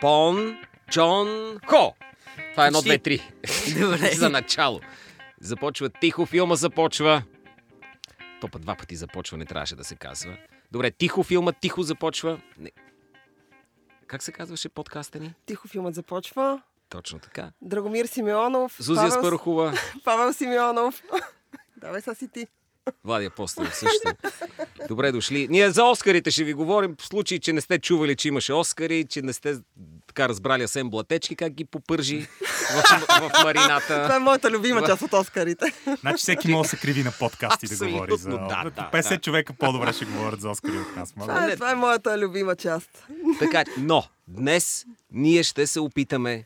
Пон Чон Хо. Това е едно, две, три. Добре. За начало. Започва тихо, филма започва. То път два пъти започва, не трябваше да се казва. Добре, тихо филма, тихо започва. Не. Как се казваше подкаста ни? Тихо филмът започва. Точно така. Драгомир Симеонов. Зузия Павел, Спарухова, Павел Симеонов. Давай са си ти. Влади Апостолов също. Добре дошли. Ние за Оскарите ще ви говорим, в случай, че не сте чували, че имаше Оскари, че не сте така разбрали Асен Блатечки, как ги попържи в, в марината. Това е моята любима част от Оскарите. Значи всеки може да се криви на подкасти да Абсолютно, говори за... да, да, 50 да. човека по-добре ще говорят за Оскари от нас. Това е, това е моята любима част. Така, но днес ние ще се опитаме,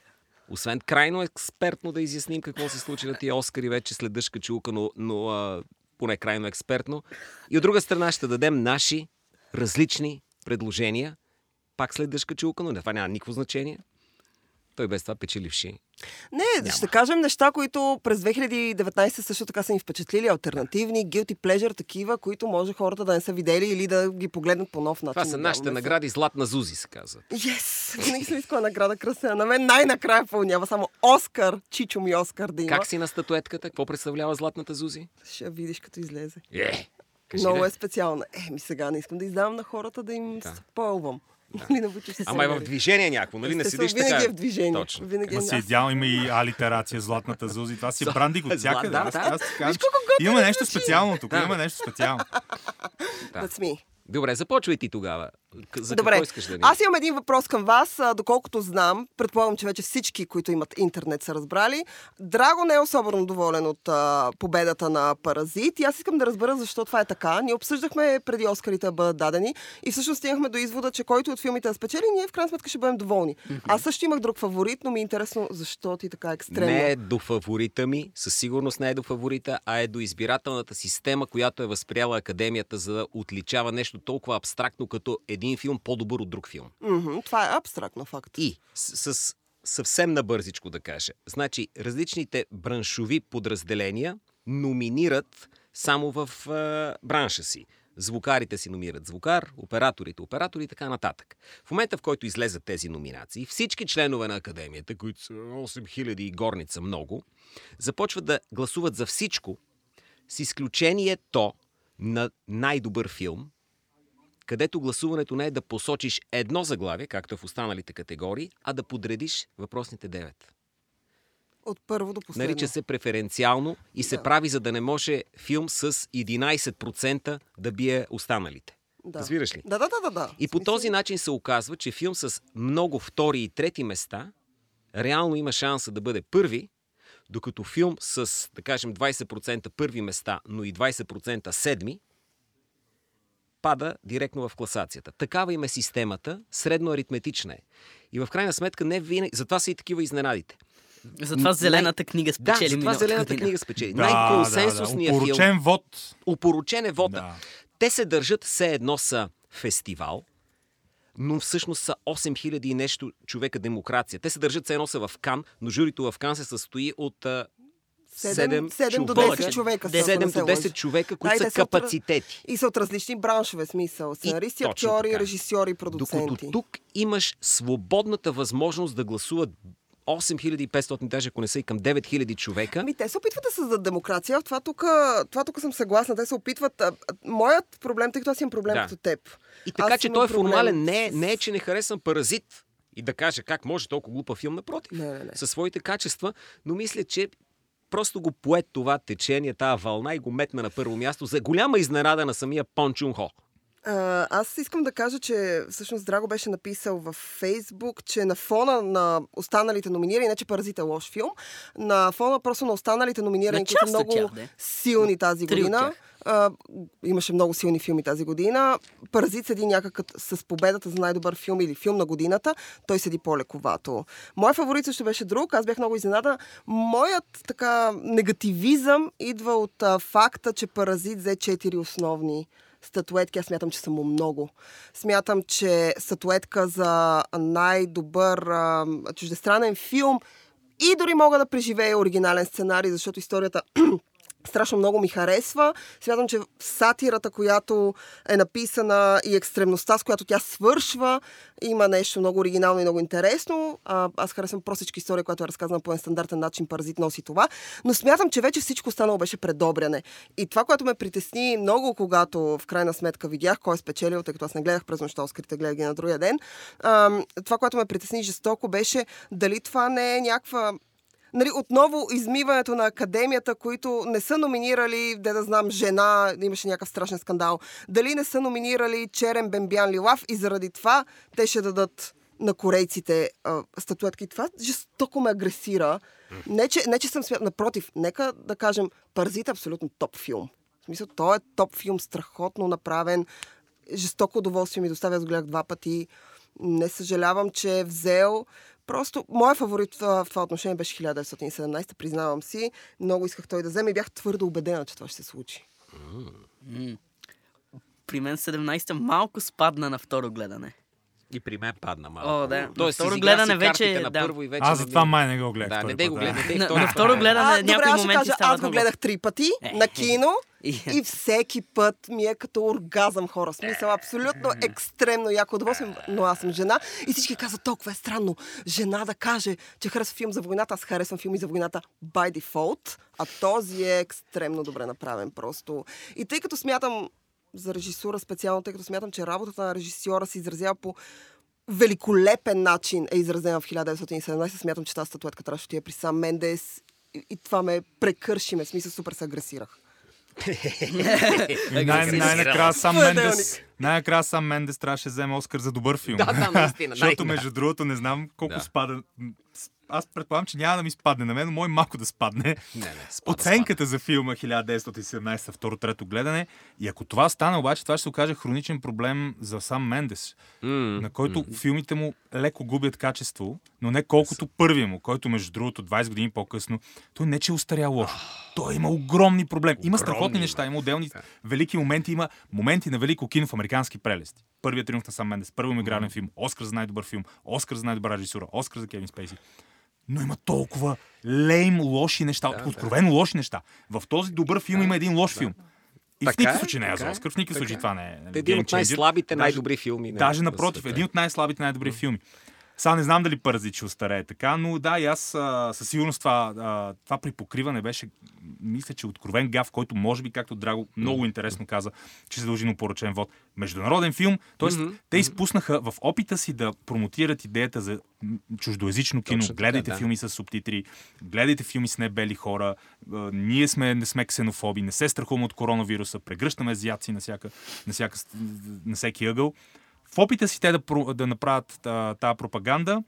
освен крайно експертно да изясним какво се случи на тия Оскари вече след дъжка чулка, но, но а, поне крайно експертно. И от друга страна ще дадем наши различни предложения, пак след дъжка чулка, но това няма никакво значение. Той без това печеливши. Не, ще кажем неща, които през 2019 също така са ни впечатлили. Альтернативни, guilty pleasure, такива, които може хората да не са видели или да ги погледнат по нов начин. Това са нашите са. награди Златна Зузи, се казва. Yes! Винаги съм искала награда красена. На мен най-накрая пълнява само Оскар, Чичо ми Оскар да има. Как си на статуетката? Какво представлява Златната Зузи? Ще видиш като излезе. Е, кажи Много де. е специална. Е, ми сега не искам да издавам на хората да им Да. Спойвам. Нали, научиш се Ама е в движение някакво, нали? Не седиш винаги така. е в движение. Точно. Винаги е си аз- идеално има и алитерация, златната Зузи. Това си е брандинг от всякъде. да, Аз- да. аз казвам, Има нещо специално тук. Да. Има нещо специално. Да. That's me. Добре, започвай ти тогава. За Добре, какво искаш да ни... аз имам един въпрос към вас. А, Доколкото знам, предполагам, че вече всички, които имат интернет, са разбрали. Драго не е особено доволен от а, победата на Паразит. И аз искам да разбера защо това е така. Ние обсъждахме преди Оскарите да бъдат дадени и всъщност стигнахме до извода, че който от филмите да спечели, ние в крайна сметка ще бъдем доволни. Аз също имах друг фаворит, но ми е интересно защо ти така екстремно. Не е до фаворита ми, със сигурност не е до фаворита, а е до избирателната система, която е възприяла Академията, за да отличава нещо толкова абстрактно, като един филм по-добър от друг филм. Мгм, това е абстрактно факт. И с, с съвсем набързичко да кажа. Значи, различните браншови подразделения номинират само в а, бранша си. Звукарите си номинират звукар, операторите оператори и така нататък. В момента, в който излезат тези номинации, всички членове на Академията, които са 8000 и горница много, започват да гласуват за всичко, с изключението на най-добър филм, където гласуването не е да посочиш едно заглавие, както е в останалите категории, а да подредиш въпросните девет. От първо до последно. Нарича се преференциално и се Да. прави, за да не може филм с 11% да бие останалите. Да. Разбираш ли? Да, да, да, да. да. И по Смисъл- този начин се оказва, че филм с много втори и трети места реално има шанса да бъде първи, докато филм с, да кажем, 20% първи места, но и 20% седми, пада директно в класацията. Такава им е системата, средно аритметична е. И в крайна сметка не винаги... Затова са и такива изненадите. Затова зелената книга Да, спечели затова миналата зелената година. книга спечели. Да, Най-консенсусният да, да. филм. Опоручен вод. Опоручен е вода. Да. Те се държат все едно са фестивал, но всъщност са 8000 и нещо човека демокрация. Те се държат все едно са в Кан, но журито в Кан се състои от а, Седем- 7, седем до човека. 10 човека са, 7 ако не до се 10 лъжа. човека, които са капацитети. И са от различни браншове, смисъл. Сценаристи, актьори, така. режисьори, Докато продуценти. тук имаш свободната възможност да гласуват 8500, даже ако не са и към 9000 човека. Ами те се опитват да създадат демокрация. В това тук, това тук съм съгласна. Те се опитват. А, моят проблем, тъй като аз имам проблем Да. като теб. И така, Аз че той е формален. Не, е- не е, че не харесвам паразит и да кажа как може толкова глупа филм, напротив. Не, не, не. Със своите качества, но мисля, че просто го пое това течение, тази вълна и го метна на първо място за голяма изненада на самия Пон Чун Хо. А, аз искам да кажа, че всъщност Драго беше написал във Фейсбук, че на фона на останалите номинирани, не че Паразит е лош филм, на фона просто на останалите номинирани, които са много тях, де. силни тази Три година. А, имаше много силни филми тази година. Паразит седи някак с победата за най-добър филм или филм на годината. Той седи по-лековато. Моя фаворит също беше друг. Аз бях много изненада. Моят така негативизъм идва от а, факта, че Паразит взе четири основни статуетки. Аз смятам, че са му много. Смятам, че статуетка за най-добър а, чуждестранен филм и дори мога да преживея оригинален сценарий, защото историята Страшно много ми харесва. Смятам, че сатирата, която е написана и екстремността, с която тя свършва, има нещо много оригинално и много интересно. А, аз харесвам простичка история, която е разказана по стандартен начин. Паразит носи това. Но смятам, че вече всичко останало беше предобряне. И това, което ме притесни много, когато в крайна сметка видях кой е спечелил, тъй като аз не гледах през нощта, Оскарите гледах ги на другия ден. А, това, което ме притесни жестоко, беше дали това не е някаква нали, отново измиването на академията, които не са номинирали, де да знам, жена, имаше някакъв страшен скандал, дали не са номинирали Черен Бембян Лилав и заради това те ще дадат на корейците а, статуетки. Това жестоко ме агресира. Не че, не, че съм смят... Напротив, нека да кажем, Паразит е абсолютно топ филм. В смисъл, той е топ филм, страхотно направен. Жестоко удоволствие ми доставя, аз гледах два пъти. Не съжалявам, че е взел Просто моят фаворит в това отношение беше 1917, признавам си. Много исках той да вземе и бях твърдо убедена, че това ще се случи. Mm. При мен 17 малко спадна на второ гледане. И при мен падна малко. О, да. Тоест, второ гледане вече... На да. първо и вече Аз затова май не го гледах. Да, не дей го гледай. Да. На, на второ гледане а, някои добре, аз моменти кажа, аз го гледах три пъти Е. на кино И- и всеки път ми е като оргазъм хора. Смисъл, абсолютно екстремно яко удоволствие, но аз съм жена и всички казват, толкова е странно жена да каже, че харесва филм за войната. Аз харесвам филми за войната by default, а този е екстремно добре направен просто. И тъй като смятам за режисура специално, тъй като смятам, че работата на режисьора се изразява по великолепен начин е изразена в 1917. Смятам, че тази статуетка трябваше да отиде при сам Мендес и, и това ме прекърши ме. Смисъл, супер се агресирах. Най- Най-накрая сам. Мендес, най-накрая сам Мендес трябваше да вземе Оскар за добър филм. Да, да, наистина. Защото, между другото, не знам колко Да. спада. Аз предполагам, че няма да ми спадне на мен, но мой малко да спадне. Не, не, спада, Оценката за филма 1917, второ-трето гледане. И ако това стане, обаче, това ще се окаже хроничен проблем за сам Мендес, М, на който филмите му леко губят качество, но не колкото първия му, който, между другото, 20 години по-късно, той не че е устарял лошо. Той има огромни проблеми. Има страхотни Огромни неща, има отделни велики моменти, има моменти на велико кино в американски прелести. Първият триумф на Сам Мендес, първият му игрален филм, Оскар за най-добър филм, Оскар за най-добра режисура, Оскар за Кевин Спейси. Но има толкова лейм лоши неща, да, откровено лоши неща. В този добър филм има един лош филм. И в Така никакъв е, случай не е за е, Оскар, в никакъв случай е. това не е. Един от най-слабите, най-добри филми. Даже на напротив, един от най-слабите, най-добри филми. Сега не знам дали Паразит ще остарее така, но да, и аз а, със сигурност това, а, това припокриване беше, мисля, че откровен гав, който може би, както Драго много интересно каза, че се дължи на поръчен вод. Международен филм, т.е. те изпуснаха в опита си да промотират идеята за чуждоязично кино. Точно гледайте да. филми с субтитри, гледайте филми с небели хора, а, ние сме, не сме ксенофоби, не се страхуваме от коронавируса, прегръщаме азиаци на, всяка, на, всяка, на всеки ъгъл. В опита си те да, да направят тази пропаганда,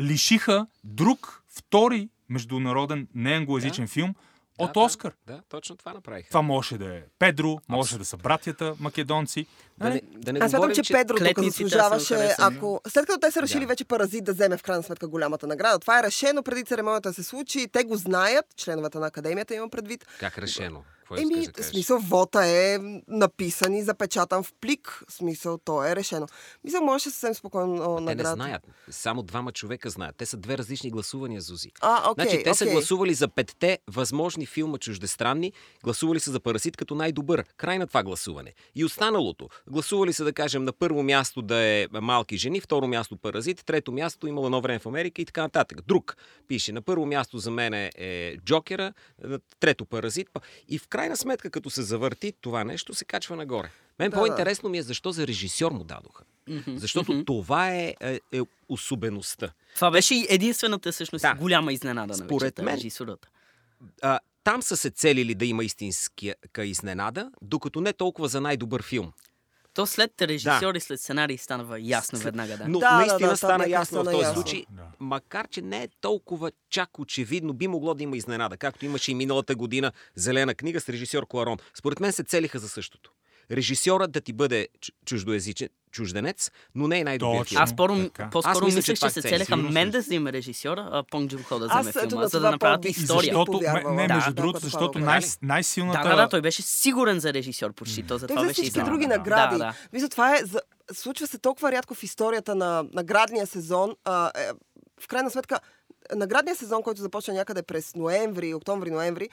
лишиха друг, втори международен неанглоязичен филм от да, Оскар. Да, точно това направиха. Това може да е Педро, може да са братята македонци. Да не, Нали? да не Аз смятам, говорим, че Педро тук заслужаваше, ако... След като те са решили Да. вече Паразит да вземе в крайна сметка голямата награда, това е решено преди церемонията да се случи, те го знаят, членовете на академията имам предвид. Как решено? Какво Еми, искаш да смисъл, вота е написан и запечатан в плик. Смисъл, то е решено. Мисля, можеше съвсем спокойно о, Те не знаят. Само двама човека знаят. Те са две различни гласувания, Зузи. А, окей, значи, те са окей. гласували за петте възможни филма чуждестранни, гласували са за Паразит като най-добър. Край на това гласуване. И останалото. Гласували са, да кажем, на първо място да е Малки жени, второ място Паразит, трето място имало едно време в Америка и така нататък. Друг пише, на първо място за мен е Джокера, на трето Паразит. па- И в крайна сметка, като се завърти това нещо, се качва нагоре. Мен Да, по-интересно ми е защо за режисьор му дадоха. Защото това е, е, е особеността. Това беше и единствената всъщност Да. голяма изненада на Според вечерта, мен- режисурата. а, там са се целили да има истинска изненада, докато не толкова за най-добър филм. То след режисьор и след сценарий стана ясно След- веднага, да. Но Да, наистина да, стана това ясно в този ясно. случай, Да. макар че не е толкова чак очевидно, би могло да има изненада, както имаше и миналата година Зелена книга с режисьор Кларон. Според мен се целиха за същото. Режисьорът да ти бъде чу- чуждоязичен, чужденец, но не е най-добрият филм. Аз по- така. Аз по-скоро мисля, че това че се е цел. целяха Сигурно Мендес да има режисьора, а Понг Джун Хо да вземе филма, на за да това направят история. Защото, не, между да, другото, да, защото най- да. най-силната... Да, да, да, той беше сигурен за режисьор почти. То Той затова взе беше всички други награди. Да, да. Мисля, това е... За... Случва се толкова рядко в историята на наградния сезон. Е, в крайна сметка, наградният сезон, който започна някъде през ноември, октомври-ноември,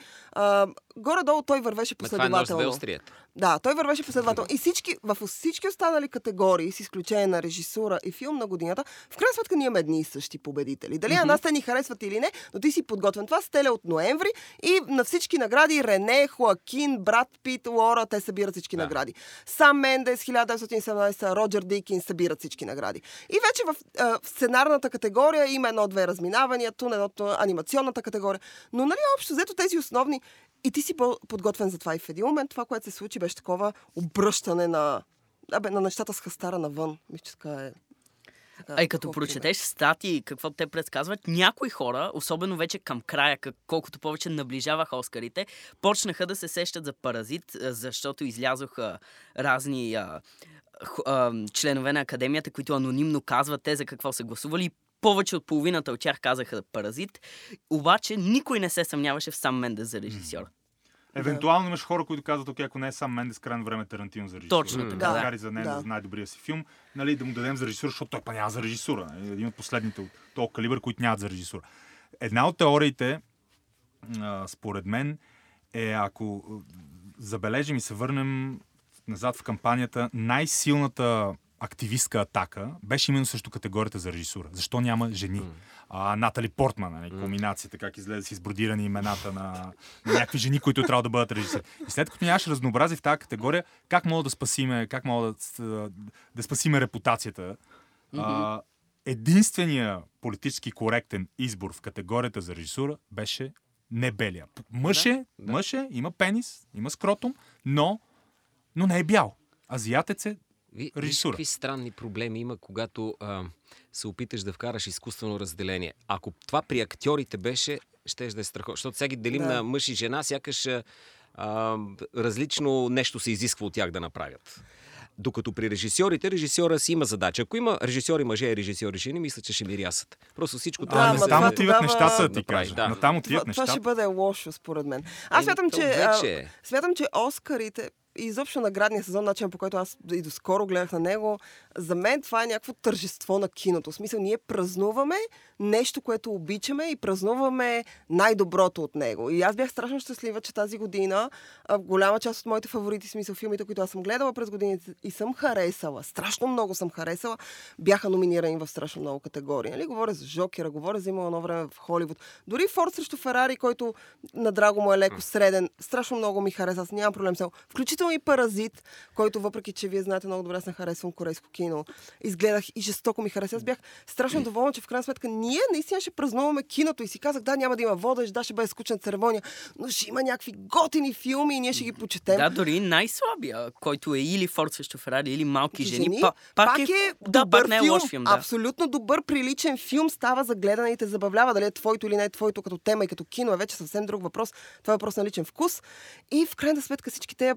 горе-долу той вървеше Ма това е последователно. Да, той вървеше последователно. И всички, в всички останали категории, с изключение на режисура и филм на годината, в крайна сметка ние имаме едни и същи победители. Дали mm-hmm. нас те ни харесват или не, но ти си подготвен. Това стеля от ноември и на всички награди Рене, Хоакин, Брат Пит, Лора, те събират всички Да. награди. Сам Мендес, 1917, Роджер Дикин събират всички награди. И вече в, в сценарната категория има едно-две разминавания, тун едното анимационната категория. Но нали общо взето тези основни и ти си по- подготвен за това. И в един момент това, което се случи, беше такова обръщане на, абе, на нещата с хастара навън. Мисля, така е. така, А и като прочетеш статии, какво те предсказват, някои хора, особено вече към края, колкото повече наближаваха Оскарите, почнаха да се сещат за Паразит, а, защото излязоха разни а, а, членове на академията, които анонимно казват те за какво са гласували. Повече от половината от тях казаха Паразит, обаче никой не се съмняваше в сам Мендес за режисьор. Евентуално имаш хора, които казват, окей, ако не е сам Мендес, крайно време е Тарантино за режисура. Точно да. така, да. Макар и за, не, Да. за най-добрия си филм, нали, да му дадем за режисура, защото той па няма за режисура. Нали, Един от последните от този калибър, които нямат за режисура. Една от теориите, а, според мен, е ако забележим и се върнем назад в кампанията, най-силната активистка атака беше именно също категорията за режисура. Защо няма жени? А, Натали Портман, нали, кулминацията, как излезе с избродирани имената на, на някакви жени, които трябва да бъдат режисери. И след като нямаш разнообразие в тази категория, как мога да спасиме, как мога да, да спасиме репутацията? А, единствения политически коректен избор в категорията за режисура беше не белия. Мъж е, да. мъж е, има пенис, има скротум, но, но не е бял. Азиатец е Ви, Режисура. какви странни проблеми има, когато а, се опиташ да вкараш изкуствено разделение. Ако това при актьорите беше, ще да е страхотно. Защото сега ги делим Да. на мъж и жена, сякаш а, различно нещо се изисква от тях да направят. Докато при режисьорите, режисьора си има задача. Ако има режисьори мъже и режисьори жени, мисля, че ще мирясат. Просто всичко Да, трябва да се... там отиват тогава- нещата, да ти кажа. да. На там Това, отиват това ще нещата. бъде лошо, според мен. Аз смятам, че, вече е. а, смятам, че Оскарите изобщо наградния сезон, начин по който аз и доскоро гледах на него, за мен това е някакво тържество на киното. В смисъл, ние празнуваме нещо, което обичаме и празнуваме най-доброто от него. И аз бях страшно щастлива, че тази година голяма част от моите фаворити, смисъл филмите, които аз съм гледала през годините и съм харесала, страшно много съм харесала, бяха номинирани в страшно много категории. Нали? Говоря за Жокера, говоря за имало едно време в Холивуд. Дори Форд срещу Ферари, който на драго му е леко среден, страшно много ми хареса, аз нямам проблем с него. Включително и Паразит, който въпреки, че вие знаете много добре, аз не харесвам корейско кино, изгледах и жестоко ми хареса. Аз бях страшно доволна, че в крайна сметка ние наистина ще празнуваме киното и си казах, да, няма да има водещ, да, ще бъде скучна церемония, но ще има някакви готини филми и ние ще ги почетем. Да, дори най-слабия, който е или Форд срещу Ферари, или Малки жени, па, пак, пак, е, да, добър пак не е филм. лош филм. Да. Абсолютно добър, приличен филм става за гледане и те забавлява. Дали е твоето или не е твоето като тема и като кино е вече съвсем друг въпрос. Това е въпрос на личен вкус. И в крайна сметка всички те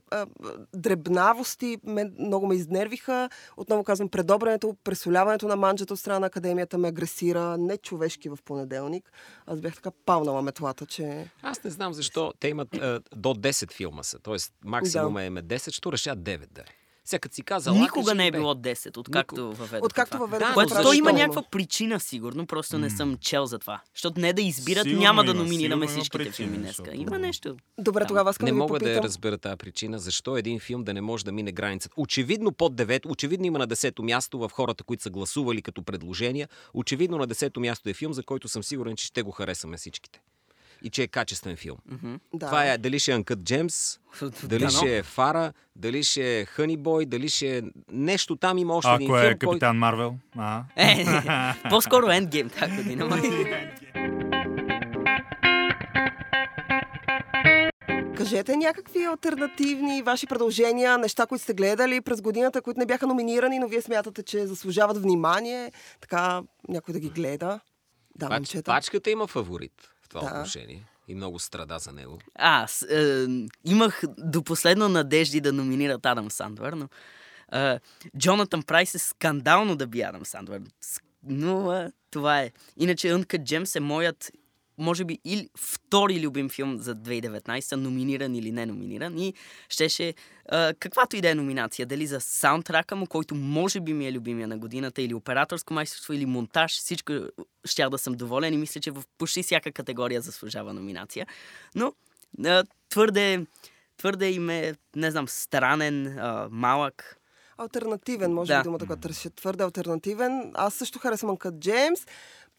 дребнавости мен, много ме изнервиха. Отново казвам, предобрането, пресоляването на манджата от страна на академията ме агресира нечовешки в понеделник. Аз бях така палнала метлата, че... Аз не знам защо те имат а, до 10 филма са. Тоест максимума им е 10, що решат 9 да е. Сега като си казал, Никога не е било 10, откакто въведоха Откакто въведоха Да, Което то има някаква причина, сигурно, просто не съм чел за това. Защото не да избират, Сигурно няма да има, номинираме сигурно има всичките причина, филми днеска. защото- Има нещо. Добре, тогава искам Не да мога да я попитам. разбера тази причина. Защо един филм да не може да мине границата? Очевидно под 9, очевидно има на 10-то място в хората, които са гласували като предложения. Очевидно на 10-то място е филм, за който съм сигурен, че ще го харесаме всичките. И че е качествен филм. Да. Това е дали ще е Uncut Gems, дали ще е Фара, дали ще е Honey Boy, дали ще е нещо там има още един Ако филм, е Капитан Марвел. А? Е, по-скоро Endgame тази година. Кажете някакви альтернативни ваши продължения, неща, които сте гледали през годината, които не бяха номинирани, но вие смятате, че заслужават внимание. Така, някой да ги гледа. Да, Пач, момчета. пачката има фаворит това Да. отношение. И много страда за него. Аз е, имах до последно надежди да номинират Адам Сандвър, но е, Джонатан Прайс е скандално да би Адам Сандвър. С- Но е, това е. Иначе Uncut Gems е моят може би, или втори любим филм за 2019, номиниран или не номиниран. И щеше, а, каквато и да е номинация, дали за саундтрака му, който може би ми е любимия на годината, или операторско майсторство, или монтаж, всичко щях да съм доволен и мисля, че в почти всяка категория заслужава номинация. Но а, твърде, твърде им е, не знам, странен, а, малък. Альтернативен, може Да. би думата, която търся. Твърде альтернативен. Аз също харесвам Кът Джеймс.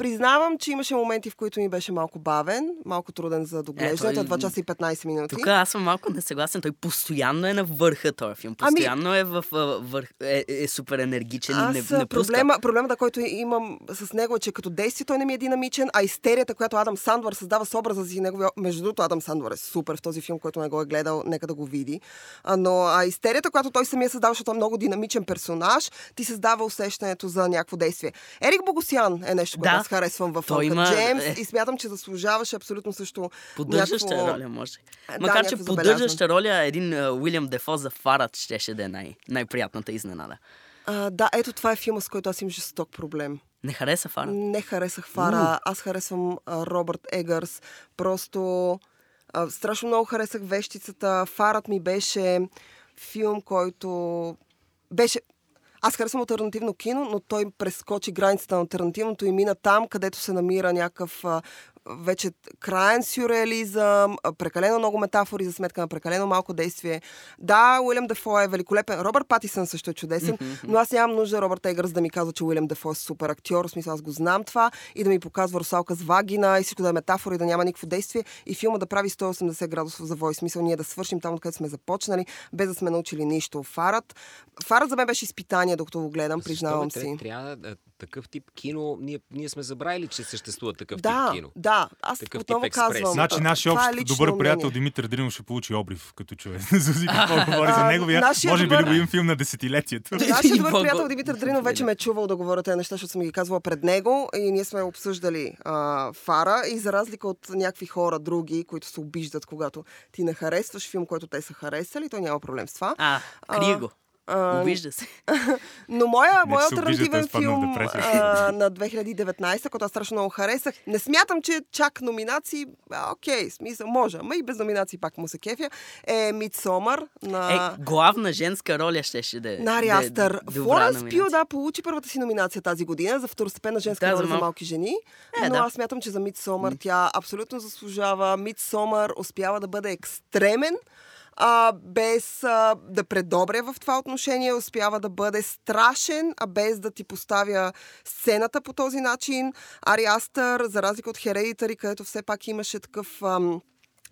Признавам, че имаше моменти, в които ми беше малко бавен, малко труден за доглеждане. Той- Той... 2 часа и 15 минути. Тук аз съм малко несъгласен. Той постоянно е на върха този филм. Ами- Постоянно е в върх. Е, е, супер енергичен и не, Аз не проблема, проблемата, който имам с него е, че като действие той не ми е динамичен, а истерията, която Адам Сандвар създава с образа си неговия... Между другото, Адам Сандвар е супер в този филм, който не го е гледал, нека да го види. А, но а, истерията, която той самия създава, защото е много динамичен персонаж, ти създава усещането за някакво действие. Ерик Богосян е нещо, което Да. аз харесвам в Той има- Джеймс е. и смятам, че заслужаваше абсолютно също Поддържаща някакво- роля, може. Да, Макар, че поддържаща роля един а, Уилям Дефо за Фарат щеше да е най- най-приятната изненада. А, да, ето това е филма, с който аз имам жесток проблем. Не хареса Фарат? Не харесах Фара. Аз харесвам а, Робърт Егърс. Просто а, страшно много харесах вещицата. Фарът ми беше филм, който беше... Аз харесвам альтернативно кино, но той прескочи границата на альтернативното и мина там, където се намира някакъв вече краен сюрреализъм, прекалено много метафори за сметка на прекалено малко действие. Да, Уилям Дефо е великолепен. Робърт Патисън също е чудесен, но аз нямам нужда Робърт Егърс да ми казва, че Уилям Дефо е супер актьор. В смисъл, аз го знам това и да ми показва русалка с вагина и всичко да е метафора и да няма никакво действие и филма да прави 180 градусов завой. Смисъл, ние да свършим там, откъдето сме започнали, без да сме научили нищо. Фарът. Фарът за мен беше изпитание, докато го гледам, признавам си. тря- Трябва такъв тип кино. Ние, ние сме забравили, че съществува такъв Да, тип кино. да. Аз Такъв отново експрес. казвам. Значи нашия е общ лично добър приятел мнение. Димитър Дринов ще получи обрив, като чуе Зузи какво говори за неговия, нашия може би добър- любим филм на десетилетието. Нашия добър приятел Димитър Дринов вече ме е чувал да говоря тези неща, защото съм ги казвала пред него и ние сме обсъждали а, Фара и за разлика от някакви хора други, които се обиждат, когато ти не харесваш филм, който те са харесали, той няма проблем с това. А, крие А, го. А, Обижда се. Но моя, моя альтернативен филм а, на 2019, който аз страшно много харесах, не смятам, че чак номинации, а, окей, смисъл, може, ама и без номинации пак му се кефя, е Мидсомър на... Е, главна женска роля щеше да е. Нари е Астър. Флоренс. Пио, да, получи първата си номинация тази година за второстепенна женска Да, роля за за, малко. малки жени. Е, но да. аз смятам, че за Мидсомър тя абсолютно заслужава. Мидсомър успява да бъде екстремен, а, без а, да предобря в това отношение, успява да бъде страшен, а без да ти поставя сцената по този начин. Ари Астър, за разлика от Hereditary, където все пак имаше такъв... Ам,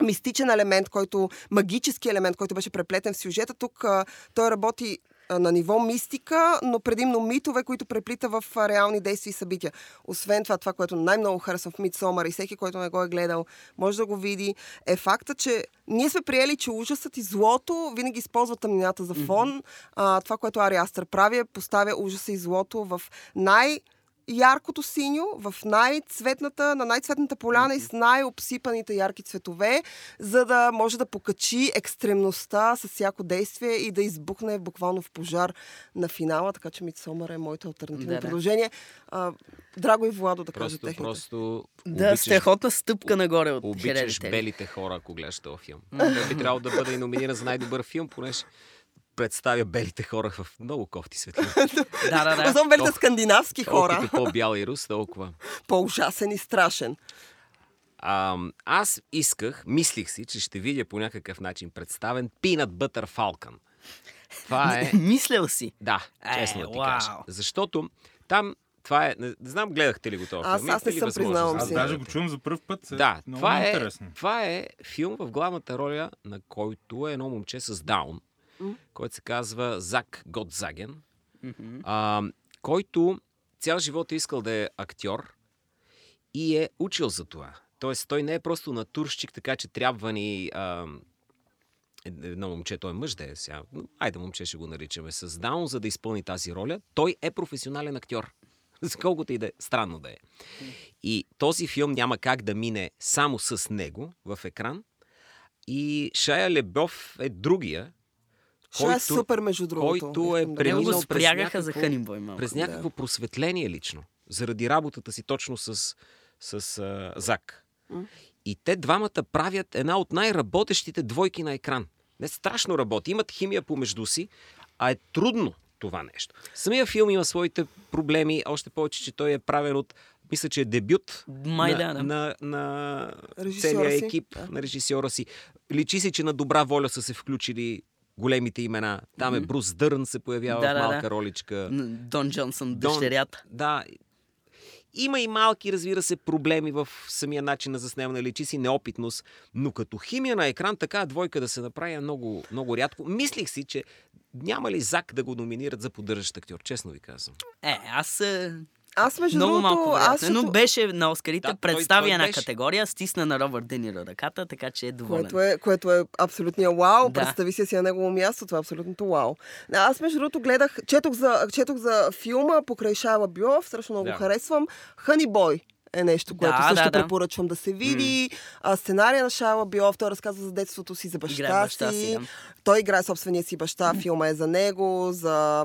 мистичен елемент, който, магически елемент, който беше преплетен в сюжета. Тук а, той работи на ниво мистика, но предимно митове, които преплита в реални действия и събития. Освен това, това, което най-много харесвам в Мидсомър и всеки, който не го е гледал, може да го види, е факта, че ние сме приели, че ужасът и злото винаги използва тъмнината за фон. А, това, което Ари Астър прави, е поставя ужаса и злото в най- яркото синьо, в най-цветната, на най-цветната поляна и с най-обсипаните ярки цветове, за да може да покачи екстремността с всяко действие и да избухне буквално в пожар на финала, така че Мидсомър е моето альтернативно Да, предложение. А, Драго и Владо да Просто, техните. просто Да, обичаш, страхотна стъпка нагоре от обичаш белите хора, ако гледаш този филм. Той би трябвало да бъде и номиниран за най-добър филм, понеже представя белите хора в много кофти светлини. Да, да, да. Особено белите скандинавски хора. По-бял и рус, толкова. По-ужасен и страшен. А, аз исках, мислих си, че ще видя по някакъв начин представен Peanut Butter Falcon. Това е... Мислял си. Да, Е, честно да ти вау. кажа. Защото там това е... Не, не знам, гледахте ли го това Аз- филм? аз не съм, признавам да Аз си. даже го чувам за първ път. Да, Много това е, интересно. това е филм в главната роля, на който е едно момче с Даун, който се казва Зак Готзаген, а, който цял живот е искал да е актьор и е учил за това. Тоест, той не е просто натурщик, така че трябва ни а, едно момче, той е мъж да е сега, но айде момче ще го наричаме, с Даун, за да изпълни тази роля. Той е професионален актьор. За колкото и да е странно да е. И този филм няма как да мине само с него в екран. И Шая Лебов е другия, Е който- супер, между другото. който е да преминал го през спрягаха за някакво- Хънинбой малко. през някакво просветление лично, заради работата си точно с, с а, Зак. И те двамата правят една от най-работещите двойки на екран. Не страшно работи. Имат химия помежду си, а е трудно това нещо. Самия филм има своите проблеми, още повече, че той е правен от мисля, че е дебют Май на, да, да. на, на целия си, екип, да. на режисьора си. Личи си, че на добра воля са се включили големите имена. Там е Брус Дърн се появява Да, в малка да. роличка. Дон Джонсън, Дон- дъщерята. Да. Има и малки, разбира се, проблеми в самия начин на заснемане. Личи си неопитност, но като химия на екран, така двойка да се направи е много, много рядко. Мислих си, че няма ли Зак да го номинират за поддържащ актьор, честно ви казвам. Е, аз е, Аз между много другото, малко аз но беше на Оскарите, Да, той- представи той една беше. категория, стисна на Робърт Дениро ръката, така че е доволен. Което е, което е абсолютния вау. Да. Представи си си на негово място. Това е абсолютното вау. Аз, между другото, гледах, четох за, четох за филма покрай Шайла Бюов. Страшно много Да. го харесвам. Хъни Бой е нещо, което Да, също да, да. препоръчвам да се види. А, сценария на Шайла Бюов, той разказва за детството си, за баща, Играе баща си, да. Той играе собствения си баща, филма е за него, за...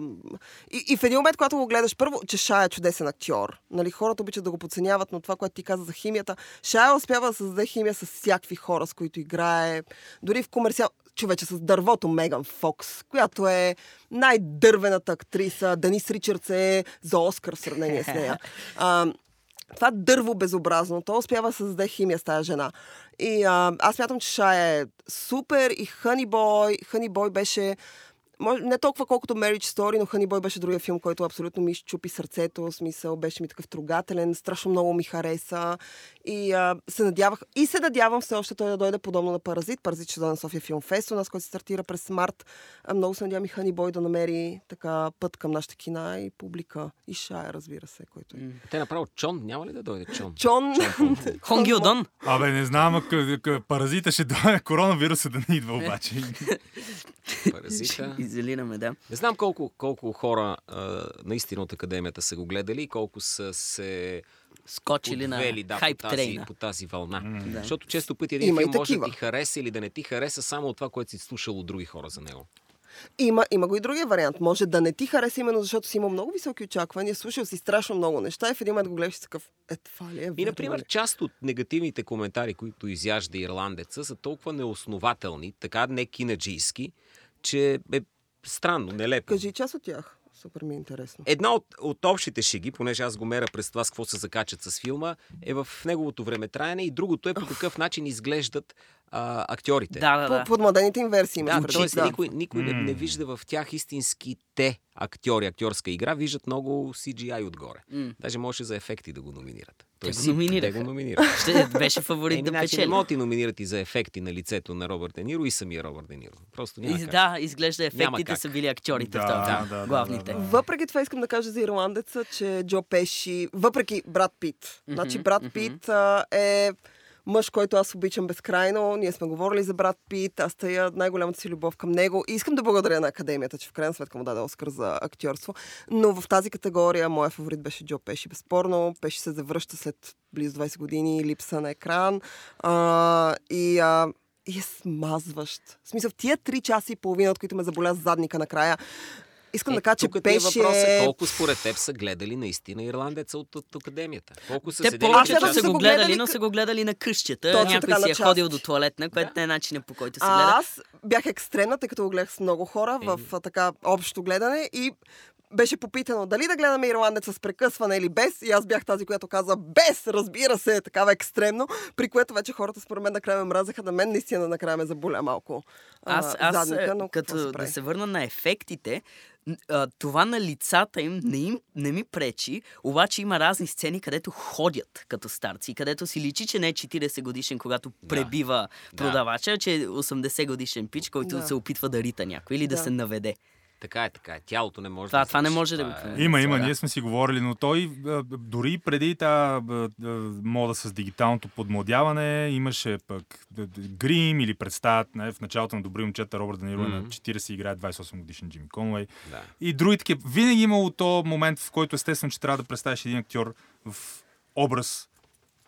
И, и в един момент, когато го гледаш, първо, че Шая е чудесен актьор. Нали, хората обичат да го подценяват, но това, което ти каза за химията, Шая успява да създаде химия с всякакви хора, с които играе. Дори в комерциал... Човече с дървото Меган Фокс, която е най-дървената актриса. Денис Ричардс е за Оскар в сравнение с нея. А, това дърво безобразно, то успява да създаде химия с тази жена. И а, аз мятам, че Шая е супер и Хъни Бой. Хъни Бой беше може, не толкова колкото Marriage Story, но Хъни Бой беше другия филм, който абсолютно ми щупи сърцето. В смисъл, беше ми такъв трогателен, страшно много ми хареса. И а, се надявах, и се надявам все още той да дойде подобно на Паразит. Паразит ще дойде на София Филм Фест, у нас, който се стартира през март. А, много се надявам и Хъни Бой да намери така път към нашите кина и публика. И Шая, разбира се, който е. Те направо Чон, няма ли да дойде Чон? Чон, Хон Гилдон. Абе, не знам, паразита ще дойде, коронавируса да не идва обаче. Паразита. Изолираме, да. Не знам колко, колко хора а, наистина от академията са го гледали и колко са се Скочили на подвели да, хайп по, тази, трейна. по тази вълна. Да. Защото често пъти един Има и филм може да ти хареса или да не ти хареса само от това, което си слушал от други хора за него. Има, има го и другия вариант. Може да не ти хареса именно защото си имал много високи очаквания, слушал си страшно много неща и в един момент го гледаш и такъв, е, това ли е И, верно например, ли? част от негативните коментари, които изяжда ирландеца, са толкова неоснователни, така не кинаджийски, че е странно, нелепо. Кажи част от тях. Супер ми е интересно. Една от, от общите шеги, понеже аз го меря през това с какво се закачат с филма, е в неговото времетраене и другото е по какъв начин изглеждат а, актьорите. Да, да, По, да. под младените им версии Да, предвид, т.е. никой, никой не, не М. вижда в тях истинските актьори, актьорска игра, виждат много CGI отгоре. М. Даже може за ефекти да го номинират. Той го си- номинираха. Те го номинираха. Ще беше фаворит да значи не печели. могат да ти номинират и за ефекти на лицето на Робърт Де Ниро и самия Робърт Де Ниро. Просто няма И, как. да, изглежда ефектите са били актьорите в Да, да, филм. да, да, главните. да, да. Въпреки това искам да кажа за ирландеца, че Джо Пеши, въпреки Брат Пит, значи Брат Пит а, е мъж, който аз обичам безкрайно. Ние сме говорили за Брат Пит, аз тая най-голямата си любов към него. И искам да благодаря на академията, че в крайна сметка му даде Оскар за актьорство. Но в тази категория моя фаворит беше Джо Пеши, безспорно. Пеши се завръща след близо 20 години, липса на екран. А, и а, и е смазващ. В смисъл, в тия три часа и половина, от които ме заболя задника накрая, искам да кажа, че Е, е беше... въпросът, колко според теб са гледали наистина ирландеца от, от академията? Колко са Те Аз повечето са го гледали, но са го гледали на къщата. Точно Някой така, си на е ходил до туалетна, което не е начинът по който се А, гледа. аз бях екстремна, тъй като го гледах с много хора в а, така общо гледане и беше попитано дали да гледаме ирландеца с прекъсване или без. И аз бях тази, която каза без, разбира се, такава екстремно, при което вече хората според мен накрая ме мразеха. На мен наистина накрая ме заболя малко а, Аз, аз задника, но като се да се върна на ефектите, а, това на лицата им не, им не ми пречи, обаче има разни сцени, където ходят като старци, където си личи, че не е 40 годишен, когато пребива Да. продавача, че е 80 годишен пич, който Да. се опитва да рита някой или да, Да. се наведе. Така е, така е. Тялото не може Това- да това не може да го е- променя. Има, има, да. ние сме си говорили, но той дори преди тази мода с дигиталното подмладяване имаше пък грим или представят не, в началото на Добри момчета Робърт Данило mm-hmm. на Мгм. 40 играе 28 годишен Джимми Конвей Да. и други такива. Винаги имало то момент, в който естествено, че трябва да представиш един актьор в образ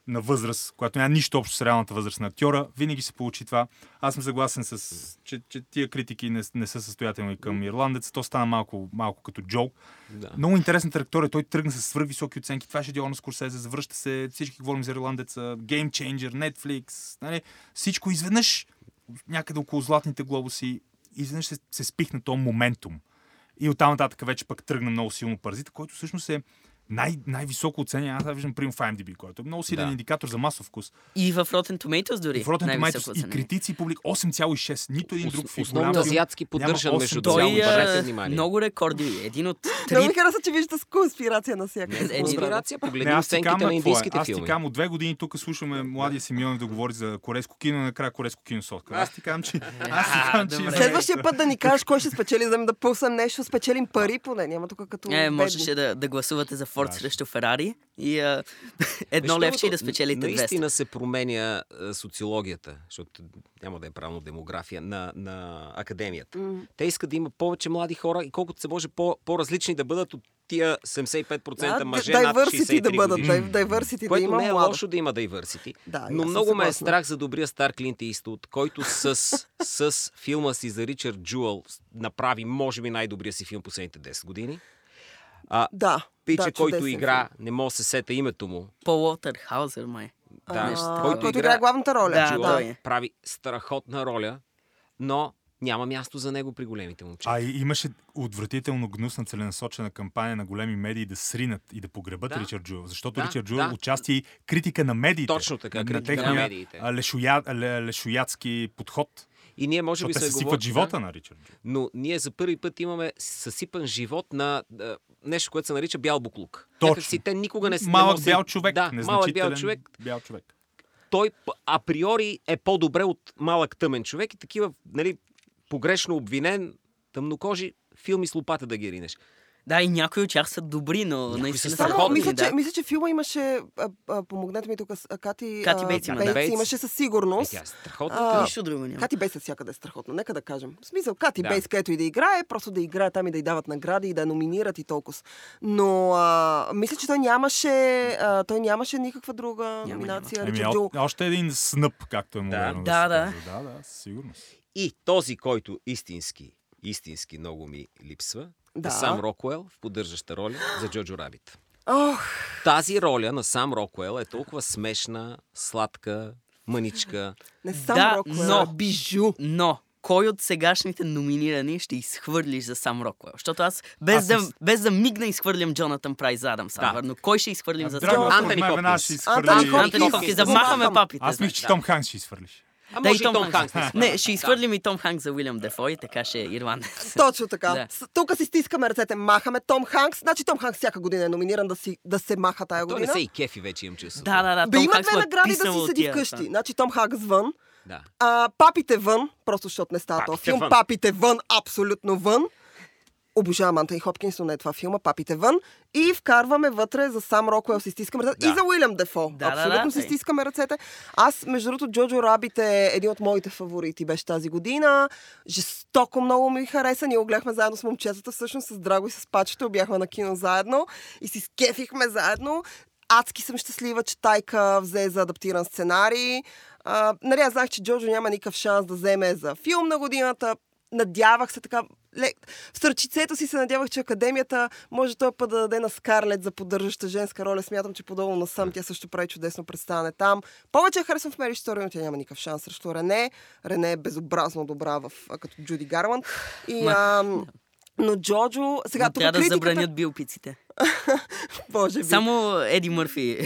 на възраст, която няма нищо общо с реалната възраст на актьора, винаги се получи това. Аз съм съгласен с, че, че тия критики не, не са състоятелни към ирландец. То стана малко, малко като джок. Да. Много интересен трактор е. Той тръгна с свръхвисоки оценки. Това ще дяло на Скорсезе. Завръща се. Всички говорим за ирландеца. Game Changer, Netflix. Нали? Всичко изведнъж някъде около златните глобуси изведнъж се, се спихна този моментум. И оттам нататък вече пък тръгна много силно паразита, който всъщност е най- най-високо оценен. Аз виждам пример в IMDb, който е много силен Да. индикатор за масов вкус. И в Rotten Tomatoes дори. И в Rotten Tomatoes и критици и публик 8,6. Нито един друг филм. Основно азиатски поддържан, 8 между цяло. Той е внимание. много рекорди. Един от Много три... ми хареса, че виждате с конспирация на Не, всяка. Конспирация, Не, погледни оценките кам на е. индийските Аз ти филми. кам от две години тук слушаме младия Симеонов да говори за корейско кино, накрая корейско кино с Оскар. Аз ти казвам, че... Аз ти казвам, че... Следващия път да ни кажеш кой ще спечели, за да да пусам нещо, спечелим пари поне. Няма тук като Е, бедни. можеше да гласувате за Форд срещу Ферари и а, едно Виж, левче и да спечелите 200. Наистина се променя а, социологията, защото няма да е правилно демография на, на академията. М. Те искат да има повече млади хора и колкото се може по, по-различни да бъдат от тия 75% Да, мъже над diversity 63 да бъдат, годишни. дай- diversity да има не е млада. лошо да има diversity. Да, но много ме е страх за добрия стар Клинт Иствуд, който с, с филма си за Ричард Джуел направи, може би, най-добрия си филм последните 10 години. А, Да. Пича, да, който чудесен игра, не мога да се сета името му. Пол Уотър Хаузер, май. Да, А, който който играе- играе главната роля. Да, е. прави страхотна роля, но няма място за него при големите момчета. А и имаше отвратително гнусна целенасочена кампания на големи медии да сринат и да погребат Да. Ричард Джуел. Защото Да, Ричард Джуел да. участие и критика на медиите. Точно така, на, на критика на техния, медиите. Лешоя, ле, лешояцки подход. И ние може би се съсипват говори- живота да, на Ричард Джуел. но ние за първи път имаме съсипан живот на нещо, което се нарича бял буклук. Точно. Някакси те никога не са... Малък не бял човек. Да, малък бял човек. Бял човек. той априори е по-добре от малък тъмен човек и такива, нали, погрешно обвинен, тъмнокожи филми с лопата да ги ринеш. Да, и някои от тях са добри, но Някои наистина са страхотни, мисля, да. че, мисля, че филма имаше, а, а, помогнете ми тук, а, Кати, Кати Бейтс има, да. Бейтс имаше със Е, сигурност. тя е страхотна. А, Нищо друго няма. Кати Бейс всякъде е страхотно, нека да кажем. В смисъл, Кати Да. да. Бейс, където и да играе, просто да играе там и да й дават награди и да я номинират и толкова. Но а, мисля, че той нямаше, а, той нямаше никаква друга номинация. Еми, Ричард о- Джул. още един снъп, както е модерно да, Да, да. Да, да, със сигурност. И този, който истински, истински много ми липсва, Да. Сам Рокуел в поддържаща роля за Джоджо Рабит. Ох, Тази роля на Сам Рокуел е толкова смешна, сладка, мъничка. не съм Да, Рокуел, но- а бижу. Но, кой от сегашните номинирани ще изхвърлиш за сам Роквел? Защото аз без, Аз да, с- без да мигна изхвърлям Джонатан Прайс за Адам Сандър, но кой ще изхвърлим за Драго, сам Антони Роквел? Антони Хопкинс. Антони Хопкинс. Антони Хопкинс, да Го махаме махам. папите. Аз мисля, че да. Том Ханкс ще изхвърлиш. А Да, може и Том Ханкс. да Ханкс. изпада. Не, ще Да. изхвърлим и Том Ханкс за Уилям Дефо и така ще е ирландец. Точно така. Да. Тук си стискаме ръцете, махаме Том Ханкс. Значи Том Ханкс всяка година е номиниран да, си, да се маха тая Той не година. се и кефи вече имам чувство. Да, да, да. Бе, Том има Ханкс две награди да си седи вкъщи. Значи Том Ханкс вън, Да. а, папите вън, просто защото не става този филм. вън. Папите вън, абсолютно вън. Обожавам Антони Хопкинс, но не е това филма, папите вън. И вкарваме вътре за сам Рокуел си стискаме ръцете. Да. И за Уилям Дефо. Да, да, Абсолютно да. си Ей. стискаме ръцете. Аз, между другото, Джоджо Рабит е един от моите фаворити. Беше тази година. Жестоко много ми хареса. Ние го гледахме заедно с момчетата, всъщност с Драго и с Пачето. Бяхме на кино заедно и си скефихме заедно. Адски съм щастлива, че Тайка взе за адаптиран сценарий. А, нали, аз знаех, че Джоджо няма никакъв шанс да вземе за филм на годината. Надявах се така. Ле... В сърчицето си се надявах, че Академията може този път да даде на Скарлет за поддържаща женска роля. Смятам, че подобно на Съм, тя също прави чудесно представяне там. Повече харесвам в Мери Стори, но тя няма никакъв шанс срещу Рене. Рене е безобразно добра в, като Джуди Гарланд. И, Ма- а, но Джоджо... Сега, Но тук трябва да критиката... забранят биопиците. Може би. Само Еди Мърфи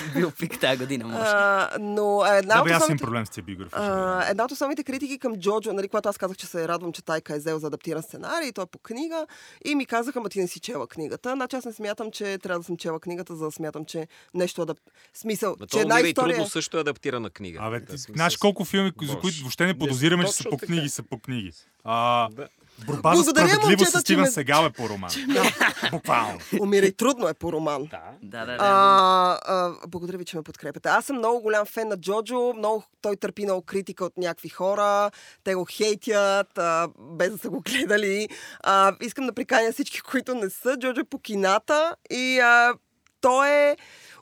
биопик тази година може. А, но една Да, от основните... проблем с тия биографични. А, една от основните критики към Джоджо, нали, когато аз казах, че се радвам, че Тайка е взел за адаптиран сценарий, той е по книга, и ми казаха, ма ти не си чела книгата. Значи аз не смятам, че трябва да съм чела книгата, за да смятам, че нещо да... Смисъл, Ма че една история... трудно също е адаптирана книга. Абе, Да, ти знаеш колко филми, за Боже. които въобще не Не, подозираме, че са по книги, са по книги. А, Да. Борба за справедливост с Стивен ме- Сегал е по роман. Буквално. Умира и трудно е по роман. Да. Да, да, да. А, а, благодаря ви, че ме подкрепяте. Аз съм много голям фен на Джоджо. Много, той търпи много критика от някакви хора. Те го хейтят, а, без да са го гледали. А, искам да приканя всички, които не са. Джоджо е по кината и а, той е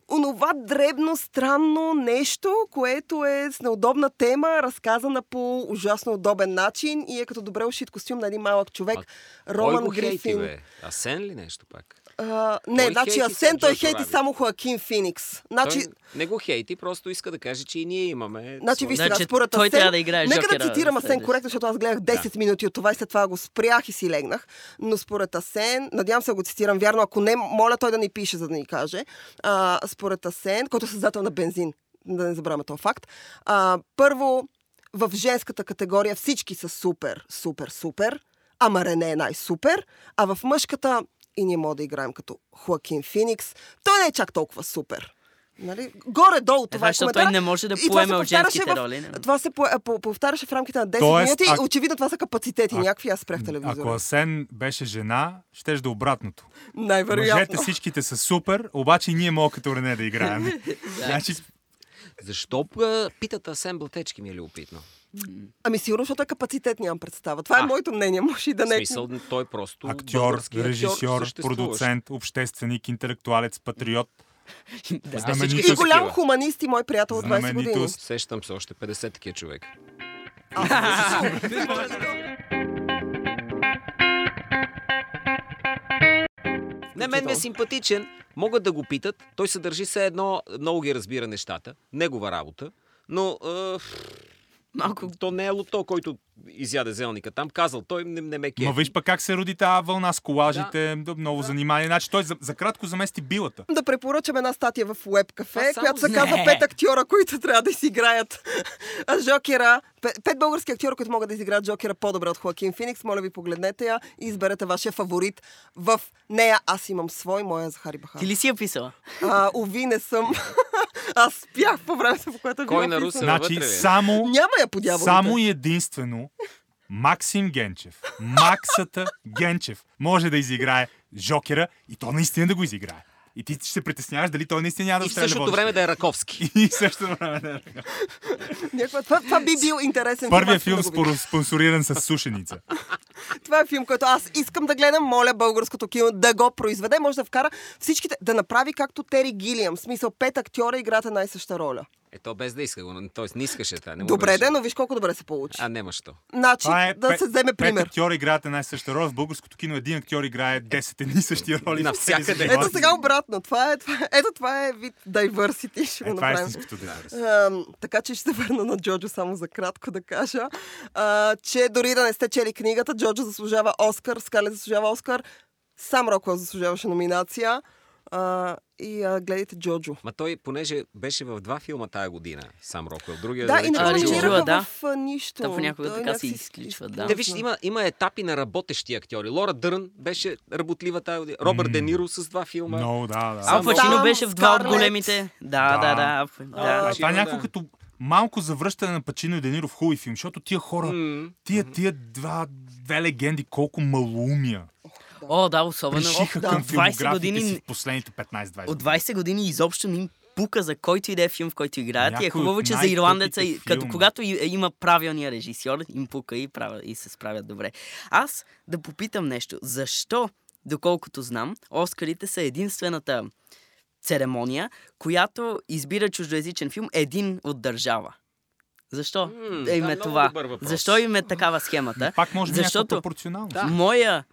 онова дребно, странно нещо, което е с неудобна тема, разказана по ужасно удобен начин и е като добре ушит костюм на един малък човек. Роман Кой го хейти, Грифин. бе? Асен ли нещо пак? Не, Кой значи Асен той Джоджо хейти само Хоакин Феникс. Значи, Той не го хейти, просто иска да каже, че и ние имаме... Значи, своя- виж сега, Значи, според той Асен, трябва да играе Нека Жокера да цитирам Асен следващ. коректно, защото аз гледах 10 минути от това и след това го спрях и си легнах. Но според Асен, надявам се да го цитирам вярно, ако не, моля той да ни пише, за да ни каже. А, според Асен, който е създател на бензин, да не забравяме този факт. А, първо, в женската категория всички са супер, супер, супер. Ама Рене е най-супер. А в мъжката и ние може да играем като Хоакин Феникс. Той не е чак толкова супер. Нали? Горе-долу това Това, е защото той не може да поеме от женските в- роли. не? Това се по, по, повтаряше в рамките на 10 Тоест, минути. ако- Очевидно това са капацитети. А- някакви аз спрях телевизора. Ако Асен беше жена, щеше да е обратното. Най-вероятно. Мъжете всичките са супер, обаче ние мога като Рене да играем. значи, Защо а, питат Асен Блатечки ми е любопитно? Ами сигурно, защото е капацитет, нямам представа. Това е А. моето мнение. Може и да не е. смисъл, той просто актьор, режисьор, продуцент, общественик, интелектуалец, патриот. Да. Знаменитост. И голям хуманист и мой приятел от 20 години. Сещам се още 50 такива човек. Не, мен ми е симпатичен. Могат да го питат. Той се държи все едно, много ги разбира нещата. Негова работа. Но е, Малко то не е лото, който изяде зелника там. Казал, той не, не ме кефи. Ма виж пък как се роди тази вълна с колажите, да. много занимание. Значи той за, за кратко замести билата. Да препоръчам една статия в Web Cafe, само която се казва Не. пет актьора, които трябва да изиграят Жокера. Пет, пет български актьора, които могат да изиграят Жокера по-добре от Хоакин Феникс. Моля ви, погледнете я и изберете вашия фаворит. В нея аз имам свой, моя Захари Бахар. Ти ли си я писала? А, уви, не съм. аз спях по времето, по което Кой била на. Русе? Значи вътре, само, Няма я по дяволите. само и единствено Максим Генчев, Максата Генчев, може да изиграе Жокера и то наистина да го изиграе. И ти ще се притесняваш дали той наистина няма да И в стреля същото време да е Раковски. И в същото време да е. Някаква... Това, това би бил интересен Първият филм споро- спонсориран с сушеница. Това е филм, който аз искам да гледам. Моля българското кино да го произведе. Може да вкара всичките, да направи както Тери Гилиам. В смисъл, пет актьора играят една и съща роля. Ето без да иска го. Тоест не искаше това. Не Добре, беше. де, но виж колко добре се получи. А, нема що. Значи, Това е да пет- се вземе Пет пример. актьори играят една и съща роля. В българското кино един актьор играе 10 едни и същи роли. Навсякъде. Ето сега обратно. Това е, това е, ето това е вид diversity. Ще го Е, това е направим. истинското да. Ам, така че ще се върна на Джоджо само за кратко да кажа, а, че дори да не сте чели книгата, Джоджо заслужава Оскар, Скалет заслужава Оскар, сам Роквел заслужаваше номинация а, и а, гледайте Джоджо. Ма той, понеже беше в два филма тая година, сам Роквел. Другия Да, да и не номинираха да. в а, нищо. Та понякога Той така се изключва, да. Те виж, има, има етапи на работещи актьори. Лора Дърн беше работлива тази година. Робърт Де Ниро с два филма. Много, да, да. Ал Само- Пачино беше в два от големите. Да, да, Да. да. А, да. Това е да. някакво като малко завръщане на Пачино и Дениро в хубави филм, защото тия хора, тия, тия два, две легенди, колко малоумия О, да, особено. да. към 20 филмографите години- си в последните 15-20 От 20 години изобщо не им пука за който и да е филм, в който играят. И е хубаво, че за ирландеца, като когато и- има правилния режисьор, им пука и, правят, и се справят добре. Аз да попитам нещо. Защо, доколкото знам, Оскарите са единствената церемония, която избира чуждоязичен филм един от държава? Защо е им да, е много това? Защо им е такава схемата? Пак може би някаква Защото пропорционално. Да. Моя,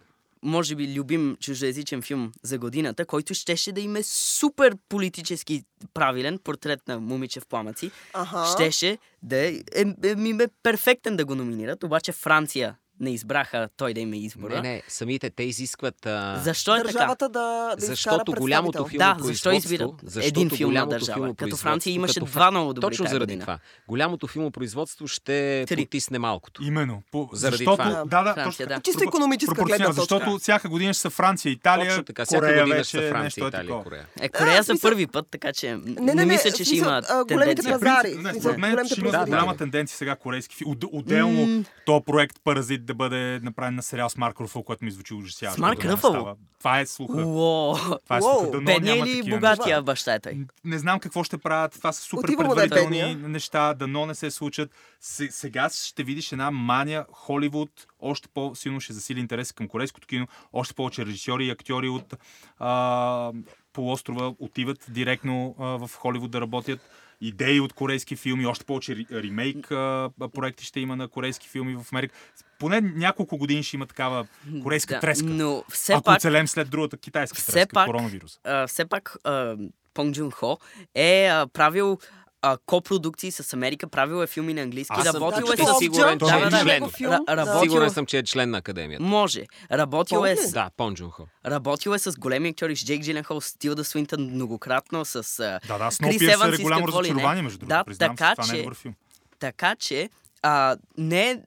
може би, любим чуждоязичен филм за годината, който щеше да им е супер политически правилен, портрет на момиче в пламъци, Аха. щеше да е, е, е, ми е перфектен да го номинират, обаче Франция не избраха той да им е избора. Не, не, самите те изискват... А... Защо е така? Държавата да, да изкара Защото голямото представител. филм Да, защо избират един филм на държава? Като Франция имаше два много добри Точно заради година. това. Голямото филмопроизводство ще Три. потисне малкото. Именно. По, Заради защото, това. Да, да, Франция, точно да. така. Чисто икономическа Пропорционално, гледна точка. Защото всяка година ще са Франция, Италия, Точно така. Всяка Корея година ще са Франция, нещо е Италия. Корея. Е, Корея за първи път, така че не, мисля, че ще има големите пазари. Според мен ще има голяма Да. тенденция сега корейски филм. Отделно то проект Паразит да бъде направен на сериал с Марк Руфъл, което ми звучи ужасяващо. С Марк да Руфъл? Това е слуха. Уо! Това е слуха. Дано Бедния няма или такива богатия баща е той? Не знам какво ще правят. Това са супер Отива да е предварителни неща, дано не се случат. Се- Сега ще видиш една мания. Холивуд още по-силно ще засили интерес към корейското кино. Още повече режисьори и актьори от а, полуострова отиват директно а, в Холивуд да работят. Идеи от корейски филми, още повече ремейк а, проекти ще има на корейски филми в Америка. Поне няколко години ще има такава корейска Да, треска. Но все Ако пак, оцелем след другата китайска все треска, пак- коронавирус. а, все пак а, Понг Джун Хо е а, правил а, копродукции с Америка, правил е филми на английски, Аз съм работил е почти с... сигурен, да, да, е да, член. Ра- работил- Сигурен съм, че е член на академията. Може. Работил е, с, Да, Пон Джун Хо. работил е с големи актьори, с Джейк Джиленхол, с Тилда Свинтън многократно, с... А, Да, да, Еванс е голямо разочарование, между другото. Да, Признавам така се, това не е че- добър филм. Така че, а, не е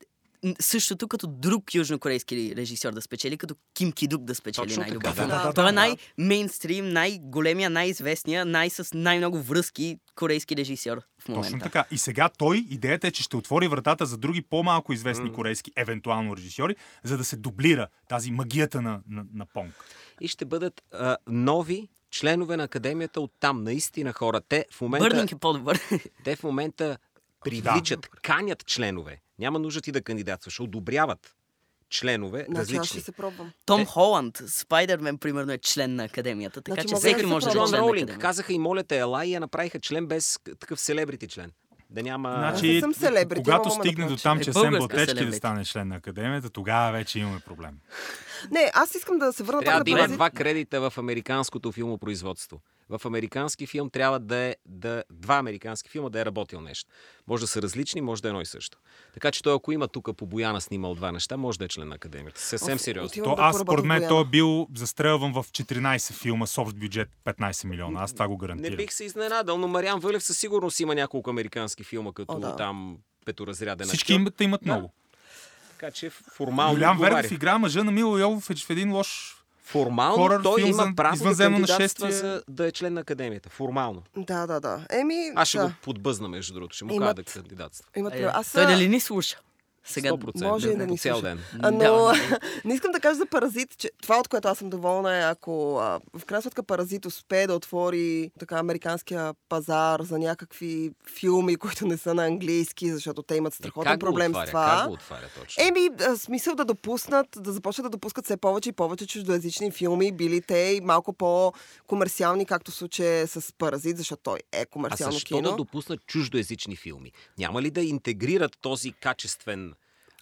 същото като друг южнокорейски режисьор да спечели, като Ким Кидук да спечели най-добър филм. да. Да, Той да, е да. най-мейнстрим, най-големия, най-известния, най- с най-много връзки корейски режисьор в момента. Точно така. И сега той, идеята е, че ще отвори вратата за други по-малко известни корейски, евентуално режисьори, за да се дублира тази магията на, на, на Понг. И ще бъдат а, нови членове на академията от там. Наистина хора. Те в момента, Бърнинг е по-добър. те в момента привличат, канят членове. Няма нужда ти да кандидатстваш. Одобряват членове Значи аз ще различни. се пробвам. Том Те- Холанд, Спайдермен, примерно, е член на академията. Така Значи че всеки се може да е. Джон Роулинг казаха и моля те, ела и я направиха член без такъв селебрити член. Да няма... Аз Значи, не съм селебрити, когато мога да стигне до там, Е, че Сем българска Ботечки да стане член на академията, тогава вече имаме проблем. Не, аз искам да се върна Трябва да има два кредита в американското филмопроизводство. В американски филм трябва да е да, два американски филма да е работил нещо. Може да са различни, може да е едно и също. Така че той, ако има тук по Бояна снимал два неща, може да е член на академията. Съвсем сериозно. То да аз, според мен, той е бил застрелван в 14 филма с общ бюджет 15 милиона. Аз това го Не гарантирам. бих се изненадал, но Мариан Вълев със сигурност има няколко американски филма, като О, да. там петоразряден Всички имат, имат Да. много. Така че формално отговаря. Вердев играе мъжа на Мило Йовов е в един лош... Формално хорър той филм има право да кандидатства нашествие. за да е член на академията. Формално. Да, да, да. Еми, Аз ще да. го подбъзна, между другото. Ще му Имат- кажа да кандидатства. Имат Е. Аз Той дали ни слуша? Сега 100%. може и да ни цял ден. А, но Да. не искам да кажа за Паразит, че това, от което аз съм доволна е, ако а, в крайна сметка Паразит успее да отвори така американския пазар за някакви филми, които не са на английски, защото те имат страхотен как проблем отваря? с това. Как го отваря точно? Еми, а, смисъл да допуснат, да започнат да допускат все повече и повече чуждоязични филми, били те и малко по-комерциални, както в случая с Паразит, защото той е А комерциално защо кино. да допуснат чуждоязични филми? Няма ли да интегрират този качествен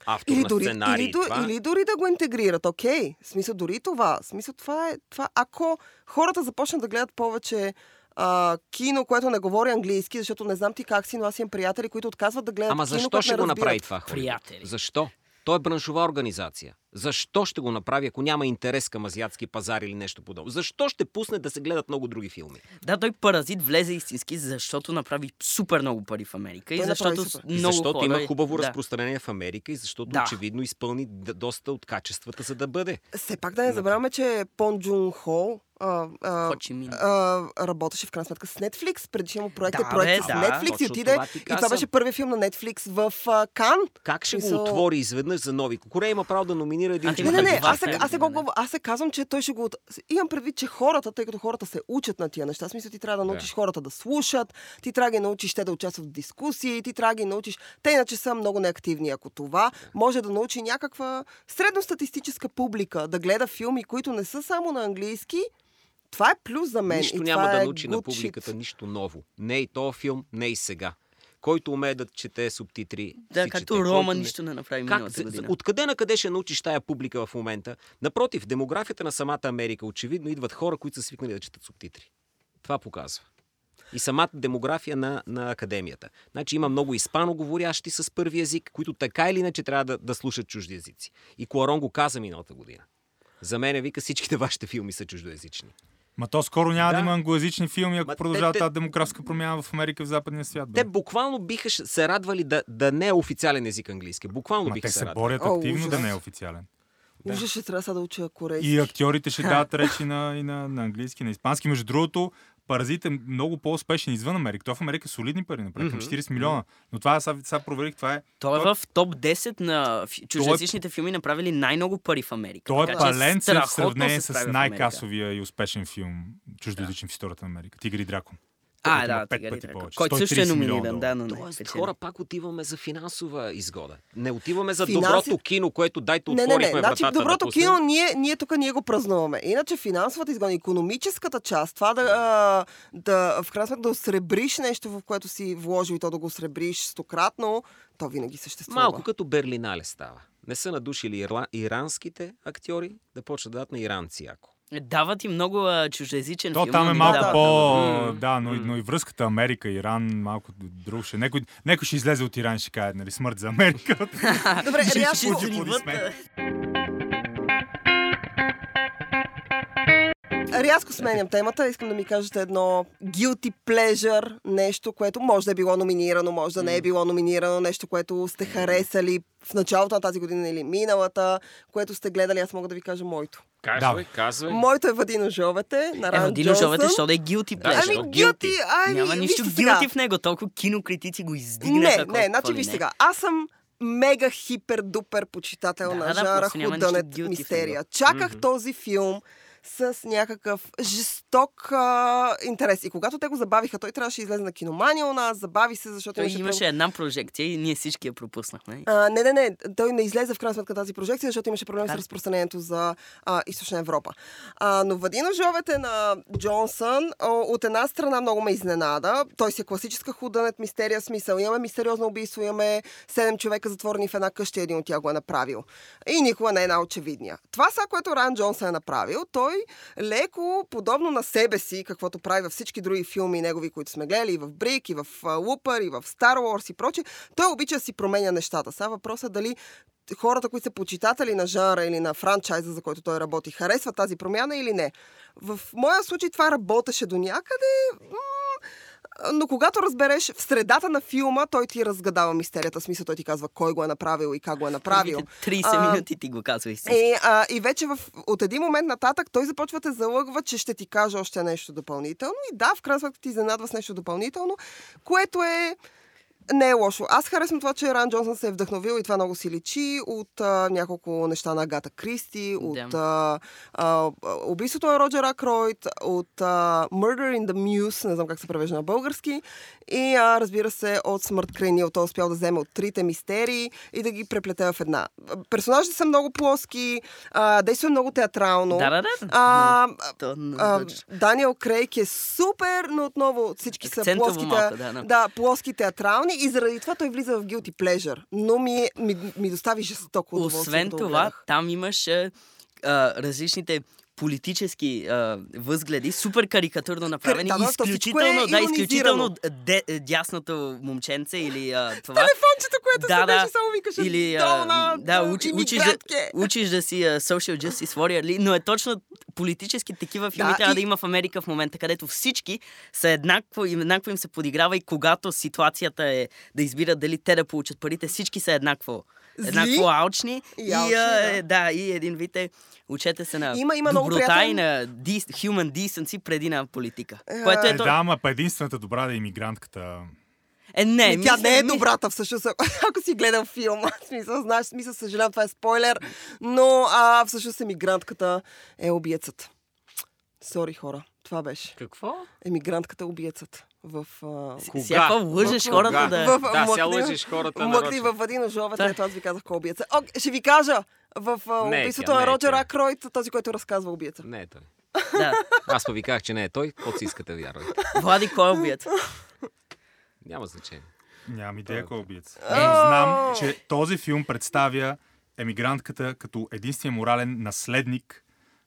автор Или на дори, сценарий? или, това? или дори да го интегрират, окей. В смисъл, дори това. В смисъл, това е... Това, ако хората започнат да гледат повече а, кино, което не говори английски, защото не знам ти как си, но аз имам приятели, които отказват да гледат Ама кино, защо ще го разбират. направи това хора? Приятели. Защо? Той е браншова организация. Защо ще го направи, ако няма интерес към азиатски пазар или нещо подобно? Защо ще пусне да се гледат много други филми? Да, той паразит влезе истински, защото направи супер много пари в Америка и Той направи защото с- И много защото хора... има хубаво да. разпространение в Америка и защото Да. очевидно изпълни доста от качествата, за да бъде. Все пак да не забравяме, че Пон Джун Хо а, а, а, работеше в крайна сметка с Netflix, преди че има проект, Да, е проект бе, с да. Netflix и отиде. това И това беше първият филм на Netflix в а, Кан. Как ще го Мисъл- отвори изведнъж за нови? Корея има право да номинира един А, ти Не, човек. не, не, Това аз, се, аз, се, да, го, аз се казвам, че той ще го... Имам предвид, че хората, тъй като хората се учат на тия неща, смисъл ти трябва да Да. научиш хората да слушат, ти трябва да ги научиш те да участват в дискусии, ти трябва да ги научиш... Те иначе са много неактивни. Ако това може да научи някаква средностатистическа публика да гледа филми, които не са само на английски, това е плюс за мен. Нищо и няма това да е научи на публиката, shit. нищо ново. Не и този филм, не и сега. Който умее да чете субтитри, Да, си както чете. Рома Който нищо не направи Как, година. откъде на къде ще научиш тая публика в момента? Напротив, демографията на самата Америка очевидно идват хора, които са свикнали да четат субтитри. Това показва. И самата демография на, на академията. Значи има много испаноговорящи с първи език, които така или иначе трябва да, да слушат чужди езици. И Куарон го каза миналата година. За мен, вика, всичките вашите филми са чуждоязични. Ма то скоро няма да, Да. има англоязични филми, ако Ма продължава те- тази демографска промяна в Америка и в западния свят. бе. Те буквално биха се радвали да, да не е официален език английски. Буквално Ма биха те се се борят О, активно ужас. да не е официален. Ужас, ще трябва да уча корейски. И актьорите ще дават речи на, и на, на английски, на испански. Между другото, Паразит е много по-успешен извън Америка. Той в Америка е солидни пари, направи към 40 милиона. Но това сега, сега проверих, това е. Той е в топ 10 на фи- чуждоязичните филми, направили най-много пари в Америка. Той е паленце в сравнение с най-касовия и успешен филм, чуждоязичен в историята на Америка. Тигър и дракон. А, да, пет пъти повече. Който също е 130 милиона номиниран, да, но не. Тоест, печели. хора, пак отиваме за финансова изгода. Не отиваме за Финанси- доброто кино, което дайте Не, не, отворихме не. Значи вратата доброто да пуснем. кино, ние, ние тук ние го празнуваме. Иначе финансовата изгода, економическата част, това да, а, да в крайна сметка да осребриш нещо, в което си вложил и то да го осребриш стократно, то винаги съществува. Малко като Берлинале става. Не са надушили ирла... иранските актьори да почнат да дадат на иранци, ако. Дават и много а, чуждоязичен То филм. там е малко дават по... Да, но, и- но и връзката Америка, Иран, малко друг ще. Некой, некой ще излезе от Иран и ще каже, нали, смърт за Америка. Добре, Ще- рязко, рязко сменям темата. Искам да ми кажете едно guilty pleasure, нещо, което може да е било номинирано, може да не е било номинирано, нещо, което сте харесали в началото на тази година или миналата, което сте гледали. Аз мога да ви кажа моето. Казвай, казвай. Моето е Вадино Жовете на Е, Вадино Джонсън. Жовете, защото е guilty Да, pleasure. Ами, guilty, guilty? ами, Няма нищо guilty в него. Толкова кинокритици го Не, издигнаха. не, колко значи виж не. сега. Аз съм мега хипер-дупер почитател Да, на да, guilty в мистерия. Чаках този филм с някакъв жесток а, интерес. И когато те го забавиха, той трябваше да излезе на киномания у нас, забави се, защото Той имаше... имаше една прожекция и ние всички я пропуснахме. А, не, не, не. Той не излезе в крайна сметка тази прожекция, защото имаше проблем с Как? разпространението за а, Източна Европа. А, но Вадино Жовете на Джонсън от една страна много ме изненада. Той си е класическа худънет, мистерия смисъл. Имаме мистериозно убийство, имаме седем човека затворени в една къща, един от тях го е направил. И никога не е най-очевидния. Това са, което Ран Джонсън е направил, той леко, подобно на себе си, каквото прави във всички други филми негови, които сме гледали, и в Брик, и в Лупър, и в Star Wars и прочее, той обича да си променя нещата. Сега въпросът е дали хората, които са почитатели на жанра или на франчайза, за който той работи, харесват тази промяна или не. В моя случай това работеше до някъде, но когато разбереш в средата на филма, той ти разгадава мистерията. В смисъл, той ти казва кой го е направил и как го е направил. Първите 30 А, минути ти го казва и. И, а, и вече в, от един момент нататък той започва да те залъгва, че ще ти каже още нещо допълнително. И да, в крайна сметка ти изненадва с нещо допълнително, което е не е лошо. Аз харесвам това, че Ран Джонсън се е вдъхновил и това много си личи от а, няколко неща на Агата Кристи, от а, а, убийството на Роджер Акройд, от а, Murder in the Muse, не знам как се превежда на български, и а, разбира се от Смърт край Нил. Той е успял да вземе от трите мистерии и да ги преплете в една. Персонажите са много плоски, а, действа много театрално. Да, да, да. А. Даниел Крейг е супер, но отново всички са плоски, малко, да, да. да, плоски театрални и заради това той влиза в guilty pleasure. Но ми, ми, ми достави жестоко удоволствие. Освен това, гледах. там имаше а, различните политически а, възгледи, супер карикатурно направени, да, всичко изключително, е да, изключително де, дясното момченце или а, това. Телефончето, което Да, се беше, само викаше Или долна, а, да, учи, учиш, да, учиш да си social justice warrior, но е точно политически такива филми Да, трябва и- да има в Америка в момента, където всички са еднакво, им- еднакво им се подиграва и когато ситуацията е да избират дали те да получат парите, всички са еднакво. Зли Еднакво алчни. и И, алчни, а, да. да, и един вид е, учете се на Има- има много доброта и приятен- на dis, human decency преди на политика. Е, Което е, Е, то... да, ама единствената добра да е иммигрантката. Е не, Ми, тя мисля- не е ми- добрата, всъщност, ако- ако си гледал филма. В смисъл, знаеш, в смисъл, съжалявам, това е спойлер, но а, всъщност емигрантката е убиецът. Сори, хора, това беше. Какво? Емигрантката е убиецът. В... А... Кога? Всяка лъжеш В- хората Кога? да... В, Да, сега Мъкни- лъжеш хората Мъкни във Вадино Жовете, Да. ето аз ви казах кой е убиеца. О, ще ви кажа, в е убийството тя, на е Роджер тя. Акройд, този, който разказва убиеца. Не е той. да. Аз па ви казах, че не е той. Какво си искате, вярвайте. Влади, кой е убият? Няма значение. Нямам идея кой е убиец. Знам, че този филм представя емигрантката като единствения морален наследник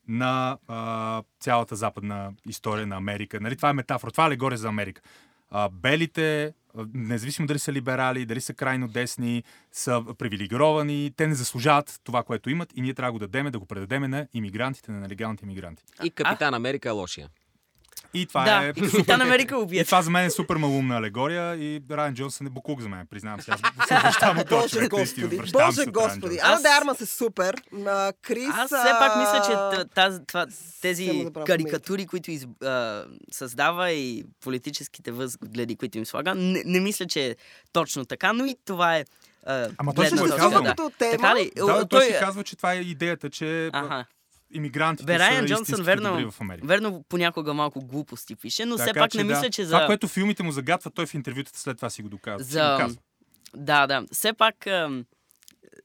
на а, цялата западна история на Америка. Нали, това е метафора, това е алегория за Америка. А, белите, а, независимо дали са либерали, дали са крайно десни, са привилегировани, те не заслужават това, което имат и ние трябва да го дадеме, да го предадеме на иммигрантите, на нелегалните иммигранти. И Капитан Америка е лошия. И това да, е... и Капитан Америка И убият. това за мен е супер малумна алегория и Райан Джонсън е буклук за мен, признавам се. Аз съм баща му точно. Боже господи, боже се от господи. Ана де Армас е супер. А, Крис... Аз все пак мисля, че тази, това, тези карикатури, които из, а, създава и политическите възгледи, които им слага, не, не мисля, че е точно така, но и това е а, Ама той го е казал. да. Като тема? Да, О, той, си казва, че това е идеята, че Аха. Иммигрантите Бе, са Джонсън, верно, в Америка. верно понякога малко глупости пише, но все Така пак не да. мисля, че за... Това, което филмите му загатва, той в интервютата след това си го доказва. си За- го казва. Да, да. Все пак, ам,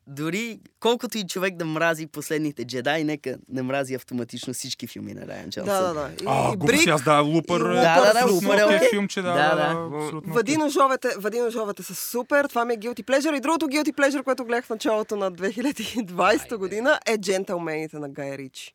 дори колкото и човек да мрази последните джедаи, нека не мрази автоматично всички филми на Райан Джонсън. Да, да, да. И, А, и Брик, аз да, Лупър. и е Да, да, да, Лупър е окей. филмче, да, Да, да, да. абсолютно Въди окей. ножовете, въди ножовете са супер. Това ми е Guilty Pleasure. И другото Guilty Pleasure, което гледах в началото на 2020 Айде. година е Джентълмените на Гай Ричи.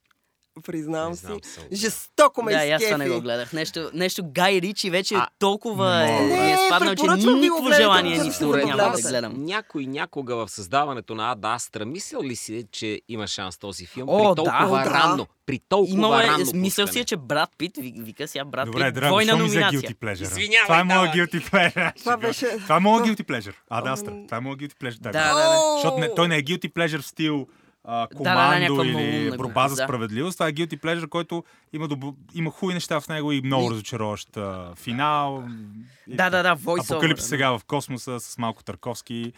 Признавам Не си. съм. Жестоко ме Да, и аз това не го гледах. Нещо, нещо Гай Ричи вече А, толкова не е, е Не, спаднал, че никакво желание да ни се няма да гледам. Някой някога в създаването на Ада Астра мислил ли си, че има шанс този филм О, при да. толкова да. ранно? При толкова Имал е, ранно мислял си, е, че Брат Пит, ви- вика сега Брат Добре, Пит, Драм, двойна за номинация. guilty pleasure? Извинявай, Това е моя давай. guilty pleasure. Това беше... Това е моя guilty pleasure. А, да, Ам. Астра. Това е моя guilty pleasure. Да, да, да. Защото не, той не е guilty pleasure в стил а, да, командо някаква или малумна борба за да. справедливост. Това е guilty pleasure, който има, добро, има хубави неща в него и много И- разочароващ а, финал. И- Да, да, да, voice Апокалипс сега в космоса с малко Търковски.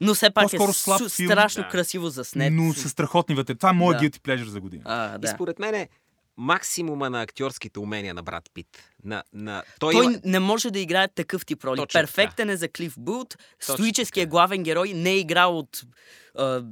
Но все пак е слаб филм. страшно Да. красиво заснет. Но са страхотни вътре. Това е моят Да. guilty pleasure за година. А, И да. според мен е максимума на актьорските умения на брат Пит. На, на... Той, Той има... не може да играе такъв тип роли. Точно Перфектен е за Клиф Бут. Стоическия така. главен герой не е играл от а,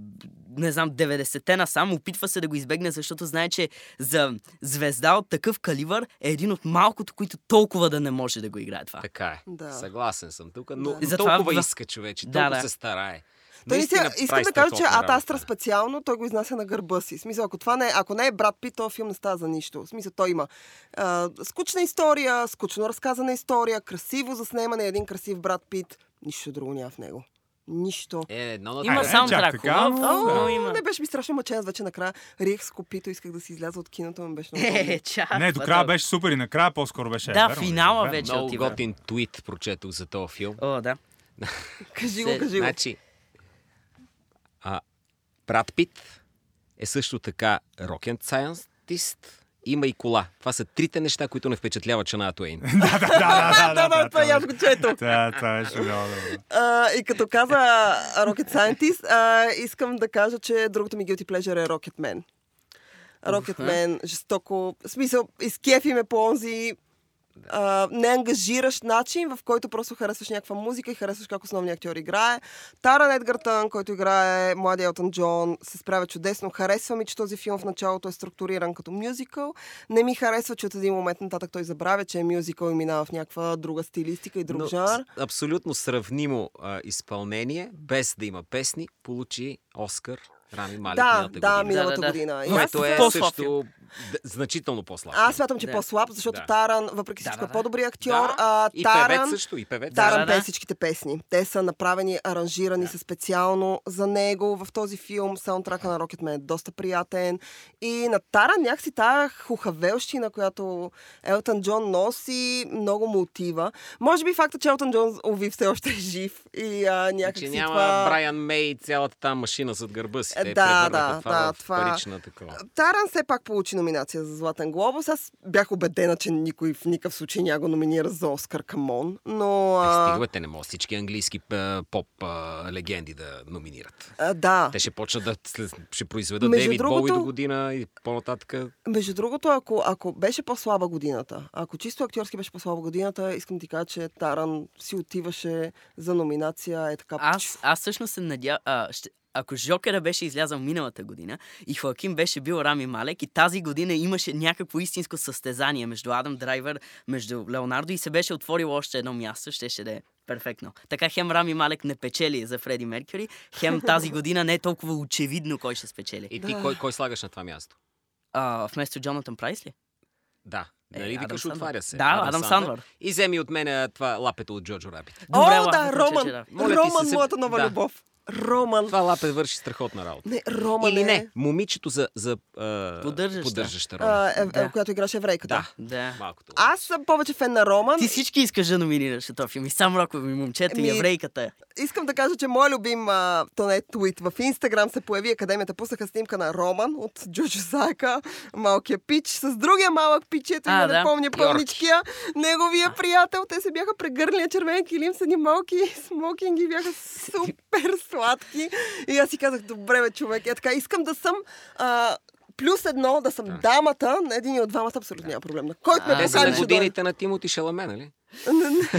не знам, 90-те насам. Опитва се да го избегне, защото знае, че за звезда от такъв калибър е един от малкото, които толкова да не може да го играе това. Така е. Да. Съгласен съм тук, но, Да. но Затова толкова в- иска човече, Да, толкова да. се старае. Той Наистина наистина, искам да кажа, че Ад Астра специално той го изнася на гърба си. В смисъл, ако, това не, е- ако не е Брат Пит, този филм не става за нищо. В смисъл, той има а, скучна история, скучно разказана история, красиво заснемане, един красив Брат Пит. Нищо друго няма в него. Нищо. Е, едно на Има саундтрак чак така, но- но има. не беше ми страшно мъчен, вече накрая риех с копито, исках да си изляза от киното, ми беше много. Е, чак. Не, до края да- беше супер и накрая по-скоро беше. Да, верно, финала верно. вече. Много готин твит прочетох за този филм. О, да. Кажи го, кажи го. Значи, Брат Пит е също така rocket scientist, има и кола. Това са трите неща, които не впечатляват Шана Туейн. да, да, да, Да, да, това аз го четох. Да, това беше много и като каза Rocket Scientist, искам да кажа, че другото ми guilty pleasure е Rocket Man. Rocket Man, жестоко, в смисъл, изкефи ме по онзи а, неангажиращ начин, в който просто харесваш някаква музика и харесваш как основният актьор играе. Таран Едгартън, който играе младия Елтон Джон, се справя чудесно. Харесва ми, че този филм в началото е структуриран като мюзикъл. Не ми харесва, че от един момент нататък той забравя, че е мюзикъл и минава в някаква друга стилистика и друг Но жанр. абсолютно сравнимо а, изпълнение, без да има песни, получи Оскар Рами Малек Да, миналата да, година. миналата Да, да, да. година. Което е също значително по-слаб. Аз смятам, че Да. е по-слаб, защото Да. Таран, въпреки Да, всичко, да, е да. по-добри актьор. Да, а, и Таран, певец също, и певец. Таран Да, да, пее да. всичките песни. Те са направени, аранжирани са специално за него в този филм. Саундтрака на Rocketman е доста приятен. И на Таран някакси тая хухавелщина, която Елтън Джон носи, много му отива. Може би факта, че Елтън Джон, уви, все още е жив. И а, някакси Че няма това... Брайан Мей и цялата тази машина зад гърба си. Те Е, да, да, това да, това- парична такова. Таран все пак получи номинация за Златен глобус. Аз бях убедена, че никой в никакъв случай няма го номинира за Оскар Камон, но... А... А, те не могат всички английски поп а, легенди да номинират. а, да. Те ще почнат да ще произведат Между Дейвид другото- Боуи до година и по-нататък. Между другото, ако, ако беше по-слаба годината, ако чисто актьорски беше по-слаба годината, искам да ти кажа, че Таран си отиваше за номинация. Е така. Аз, аз всъщност се надя... Ако Жокера беше излязъл миналата година и Хоаким беше бил Рами Малек и тази година имаше някакво истинско състезание между Адам Драйвер, между Леонардо и се беше отворило още едно място, щеше да е перфектно. Така хем Рами Малек не печели за Фреди Меркюри, хем тази година не е толкова очевидно кой ще спечели. И ти Да. кой, кой слагаш на това място? А, вместо Джонатан Прайс ли? Да. Е, Нали Адам викаш, отваря се. Да, Адам Сандър. И вземи от мен това лапето от Джоджо Рабит. О, Добре, да, Роман. Роман, моята нова да. любов. Роман. Това лапе върши страхотна работа. Не, Роман Или е... не, момичето за, за а, Поддържаща. поддържаща роля. А, е, е, Да. която играше еврейката. да, Да. малко това. Аз съм повече фен на Роман. Ти всички искаш да номинираш този филм. И сам Рокови ми момчето и Еми, еврейката. Искам да кажа, че мой любим, а, то не е твит, в Инстаграм се появи Академията, пуснаха снимка на Роман от Джоджо Зака, малкия пич, с другия малък пич, ето А, да. не помня пълничкия, неговия приятел, те се бяха прегърли на червен килим с едни малки смокинги, бяха супер сладки. И аз си казах, добре, бе, човек, е така, искам да съм а, плюс едно, да съм дамата на един от двамата, абсолютно няма проблем. На който ме А, покани, годините на Тимоти Шаламе, нали?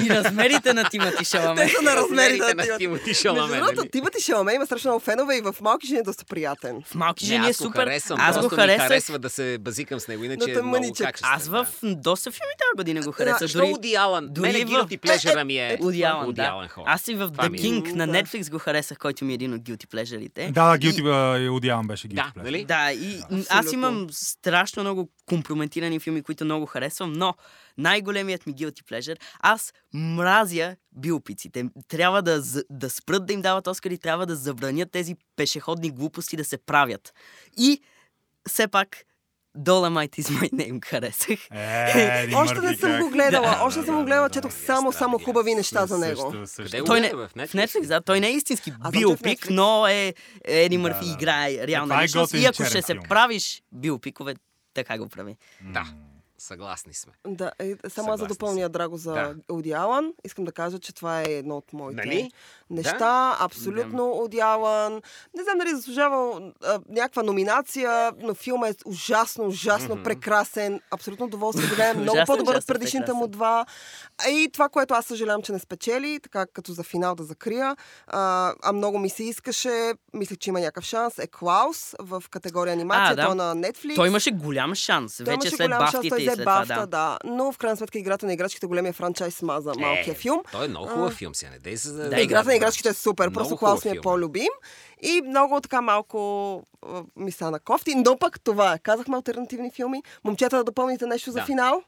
И размерите на Тимати Шаламе. Те са на размерите на на Тимати. Тимоти Между Шаламе, другото, нали? Тимати Шаламе има страшно много фенове и в малки жени е доста приятен. В малки жени е супер. харесвам. Аз го харесах. харесва да се базикам с него, иначе е много качествен. Аз в доста филми тази година го харесах. Що Дори Уди Алън? дори guilty pleasure ми е Уди Алън, Уди. Алън. Аз и в The е. King на. Netflix го харесах, който ми е един от guilty pleasure-ите. Да, Guilty Одиаван беше Guilty Да, Pleasure. нали? Да, и аз имам страшно много компрометирани филми, които много харесвам, но най-големият ми guilty pleasure, аз мразя биопиците. Трябва да, да спрат да им дават Оскари, трябва да забранят тези пешеходни глупости да се правят. И все пак Dolomite is my name харесах. Е, Още не съм го гледала, Да, още да, съм го да, гледала, да, четох да. само, само хубави неща за него. Той не? В Netflix? Да, той не е истински А, в биопик, но е Еди Мърфи да, да. играе реална е личност. И ако ще се правиш биопикове, така го прави. Да, съгласни сме. Да, е, само аз да Съгласна допълня Драго за Да. Оди Алън. Искам да кажа, че това е едно от моите Нали? неща. Абсолютно Оди Алън. Не знам дали заслужава а, някаква номинация, но филмът е ужасно, ужасно прекрасен. Абсолютно удоволствие да гледам. Много Ужасно, по-добър от ужасно предишните му два. И това, което аз съжалявам, че не спечели, така като за финал да закрия, а, а много ми се искаше, мисля, че има някакъв шанс, е Клаус в категория анимация, А, да. то е на Netflix. Той имаше голям шанс. Той Вече след бафтите взе бафта, да. да. Но в крайна сметка играта на играчките големия франчайз смаза малкия филм. Той е много хубав филм, сега не дей се за... Да, Играта на играчките е супер, просто Клаус ми е по-любим. И много така малко а, ми стана кофти, но пък това е. Казахме альтернативни филми. Момчета да допълните нещо за Да. финал.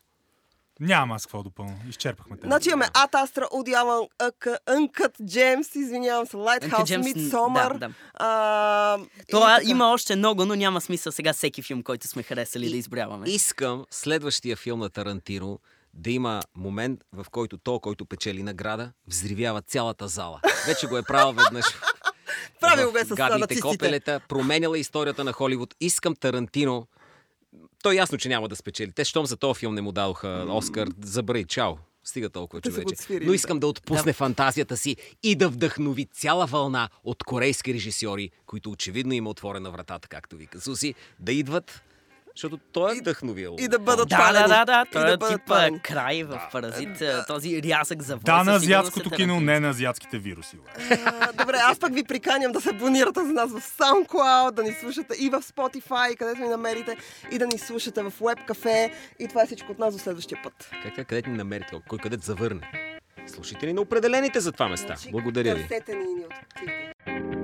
Няма аз какво допълня. Изчерпахме те. Значи имаме Ад Астра, Уди Алън, Uncut Gems, извинявам се, Lighthouse, Midsommar. да, да. а, и Това така. има още много, но няма смисъл сега всеки филм, който сме харесали да изброяваме. Искам следващия филм на Тарантино да има момент, в който то, който печели награда, взривява цялата зала. Вече го е правил веднъж. Правил в го е с гадните копелета, променяла историята на Холивуд. Искам Тарантино. То е ясно, че няма да спечели. Те, щом за този филм не му дадоха Оскар, забрави, чао. Стига толкова го човече. Но да. искам да отпусне фантазията си и да вдъхнови цяла вълна от корейски режисьори, които очевидно има отворена вратата, както вика Суси, да идват, защото той е вдъхновил. и да бъдат Да, да, да, да. И Той да е бъдат тип а, палени. край в Паразит. а, Този рязък за Да, на сигурност азиатското е кино, не на азиатските вируси. А, Добре, аз пък ви приканям да се абонирате за нас в SoundCloud, да ни слушате и в Spotify, където ни намерите, и да ни слушате в Web Cafe. И това е всичко от нас до следващия път. Как, как, къде ни намерите? Кой къде завърне? Слушайте ни на определените за това места. Значи, Благодаря ви. Търсете ни и ни.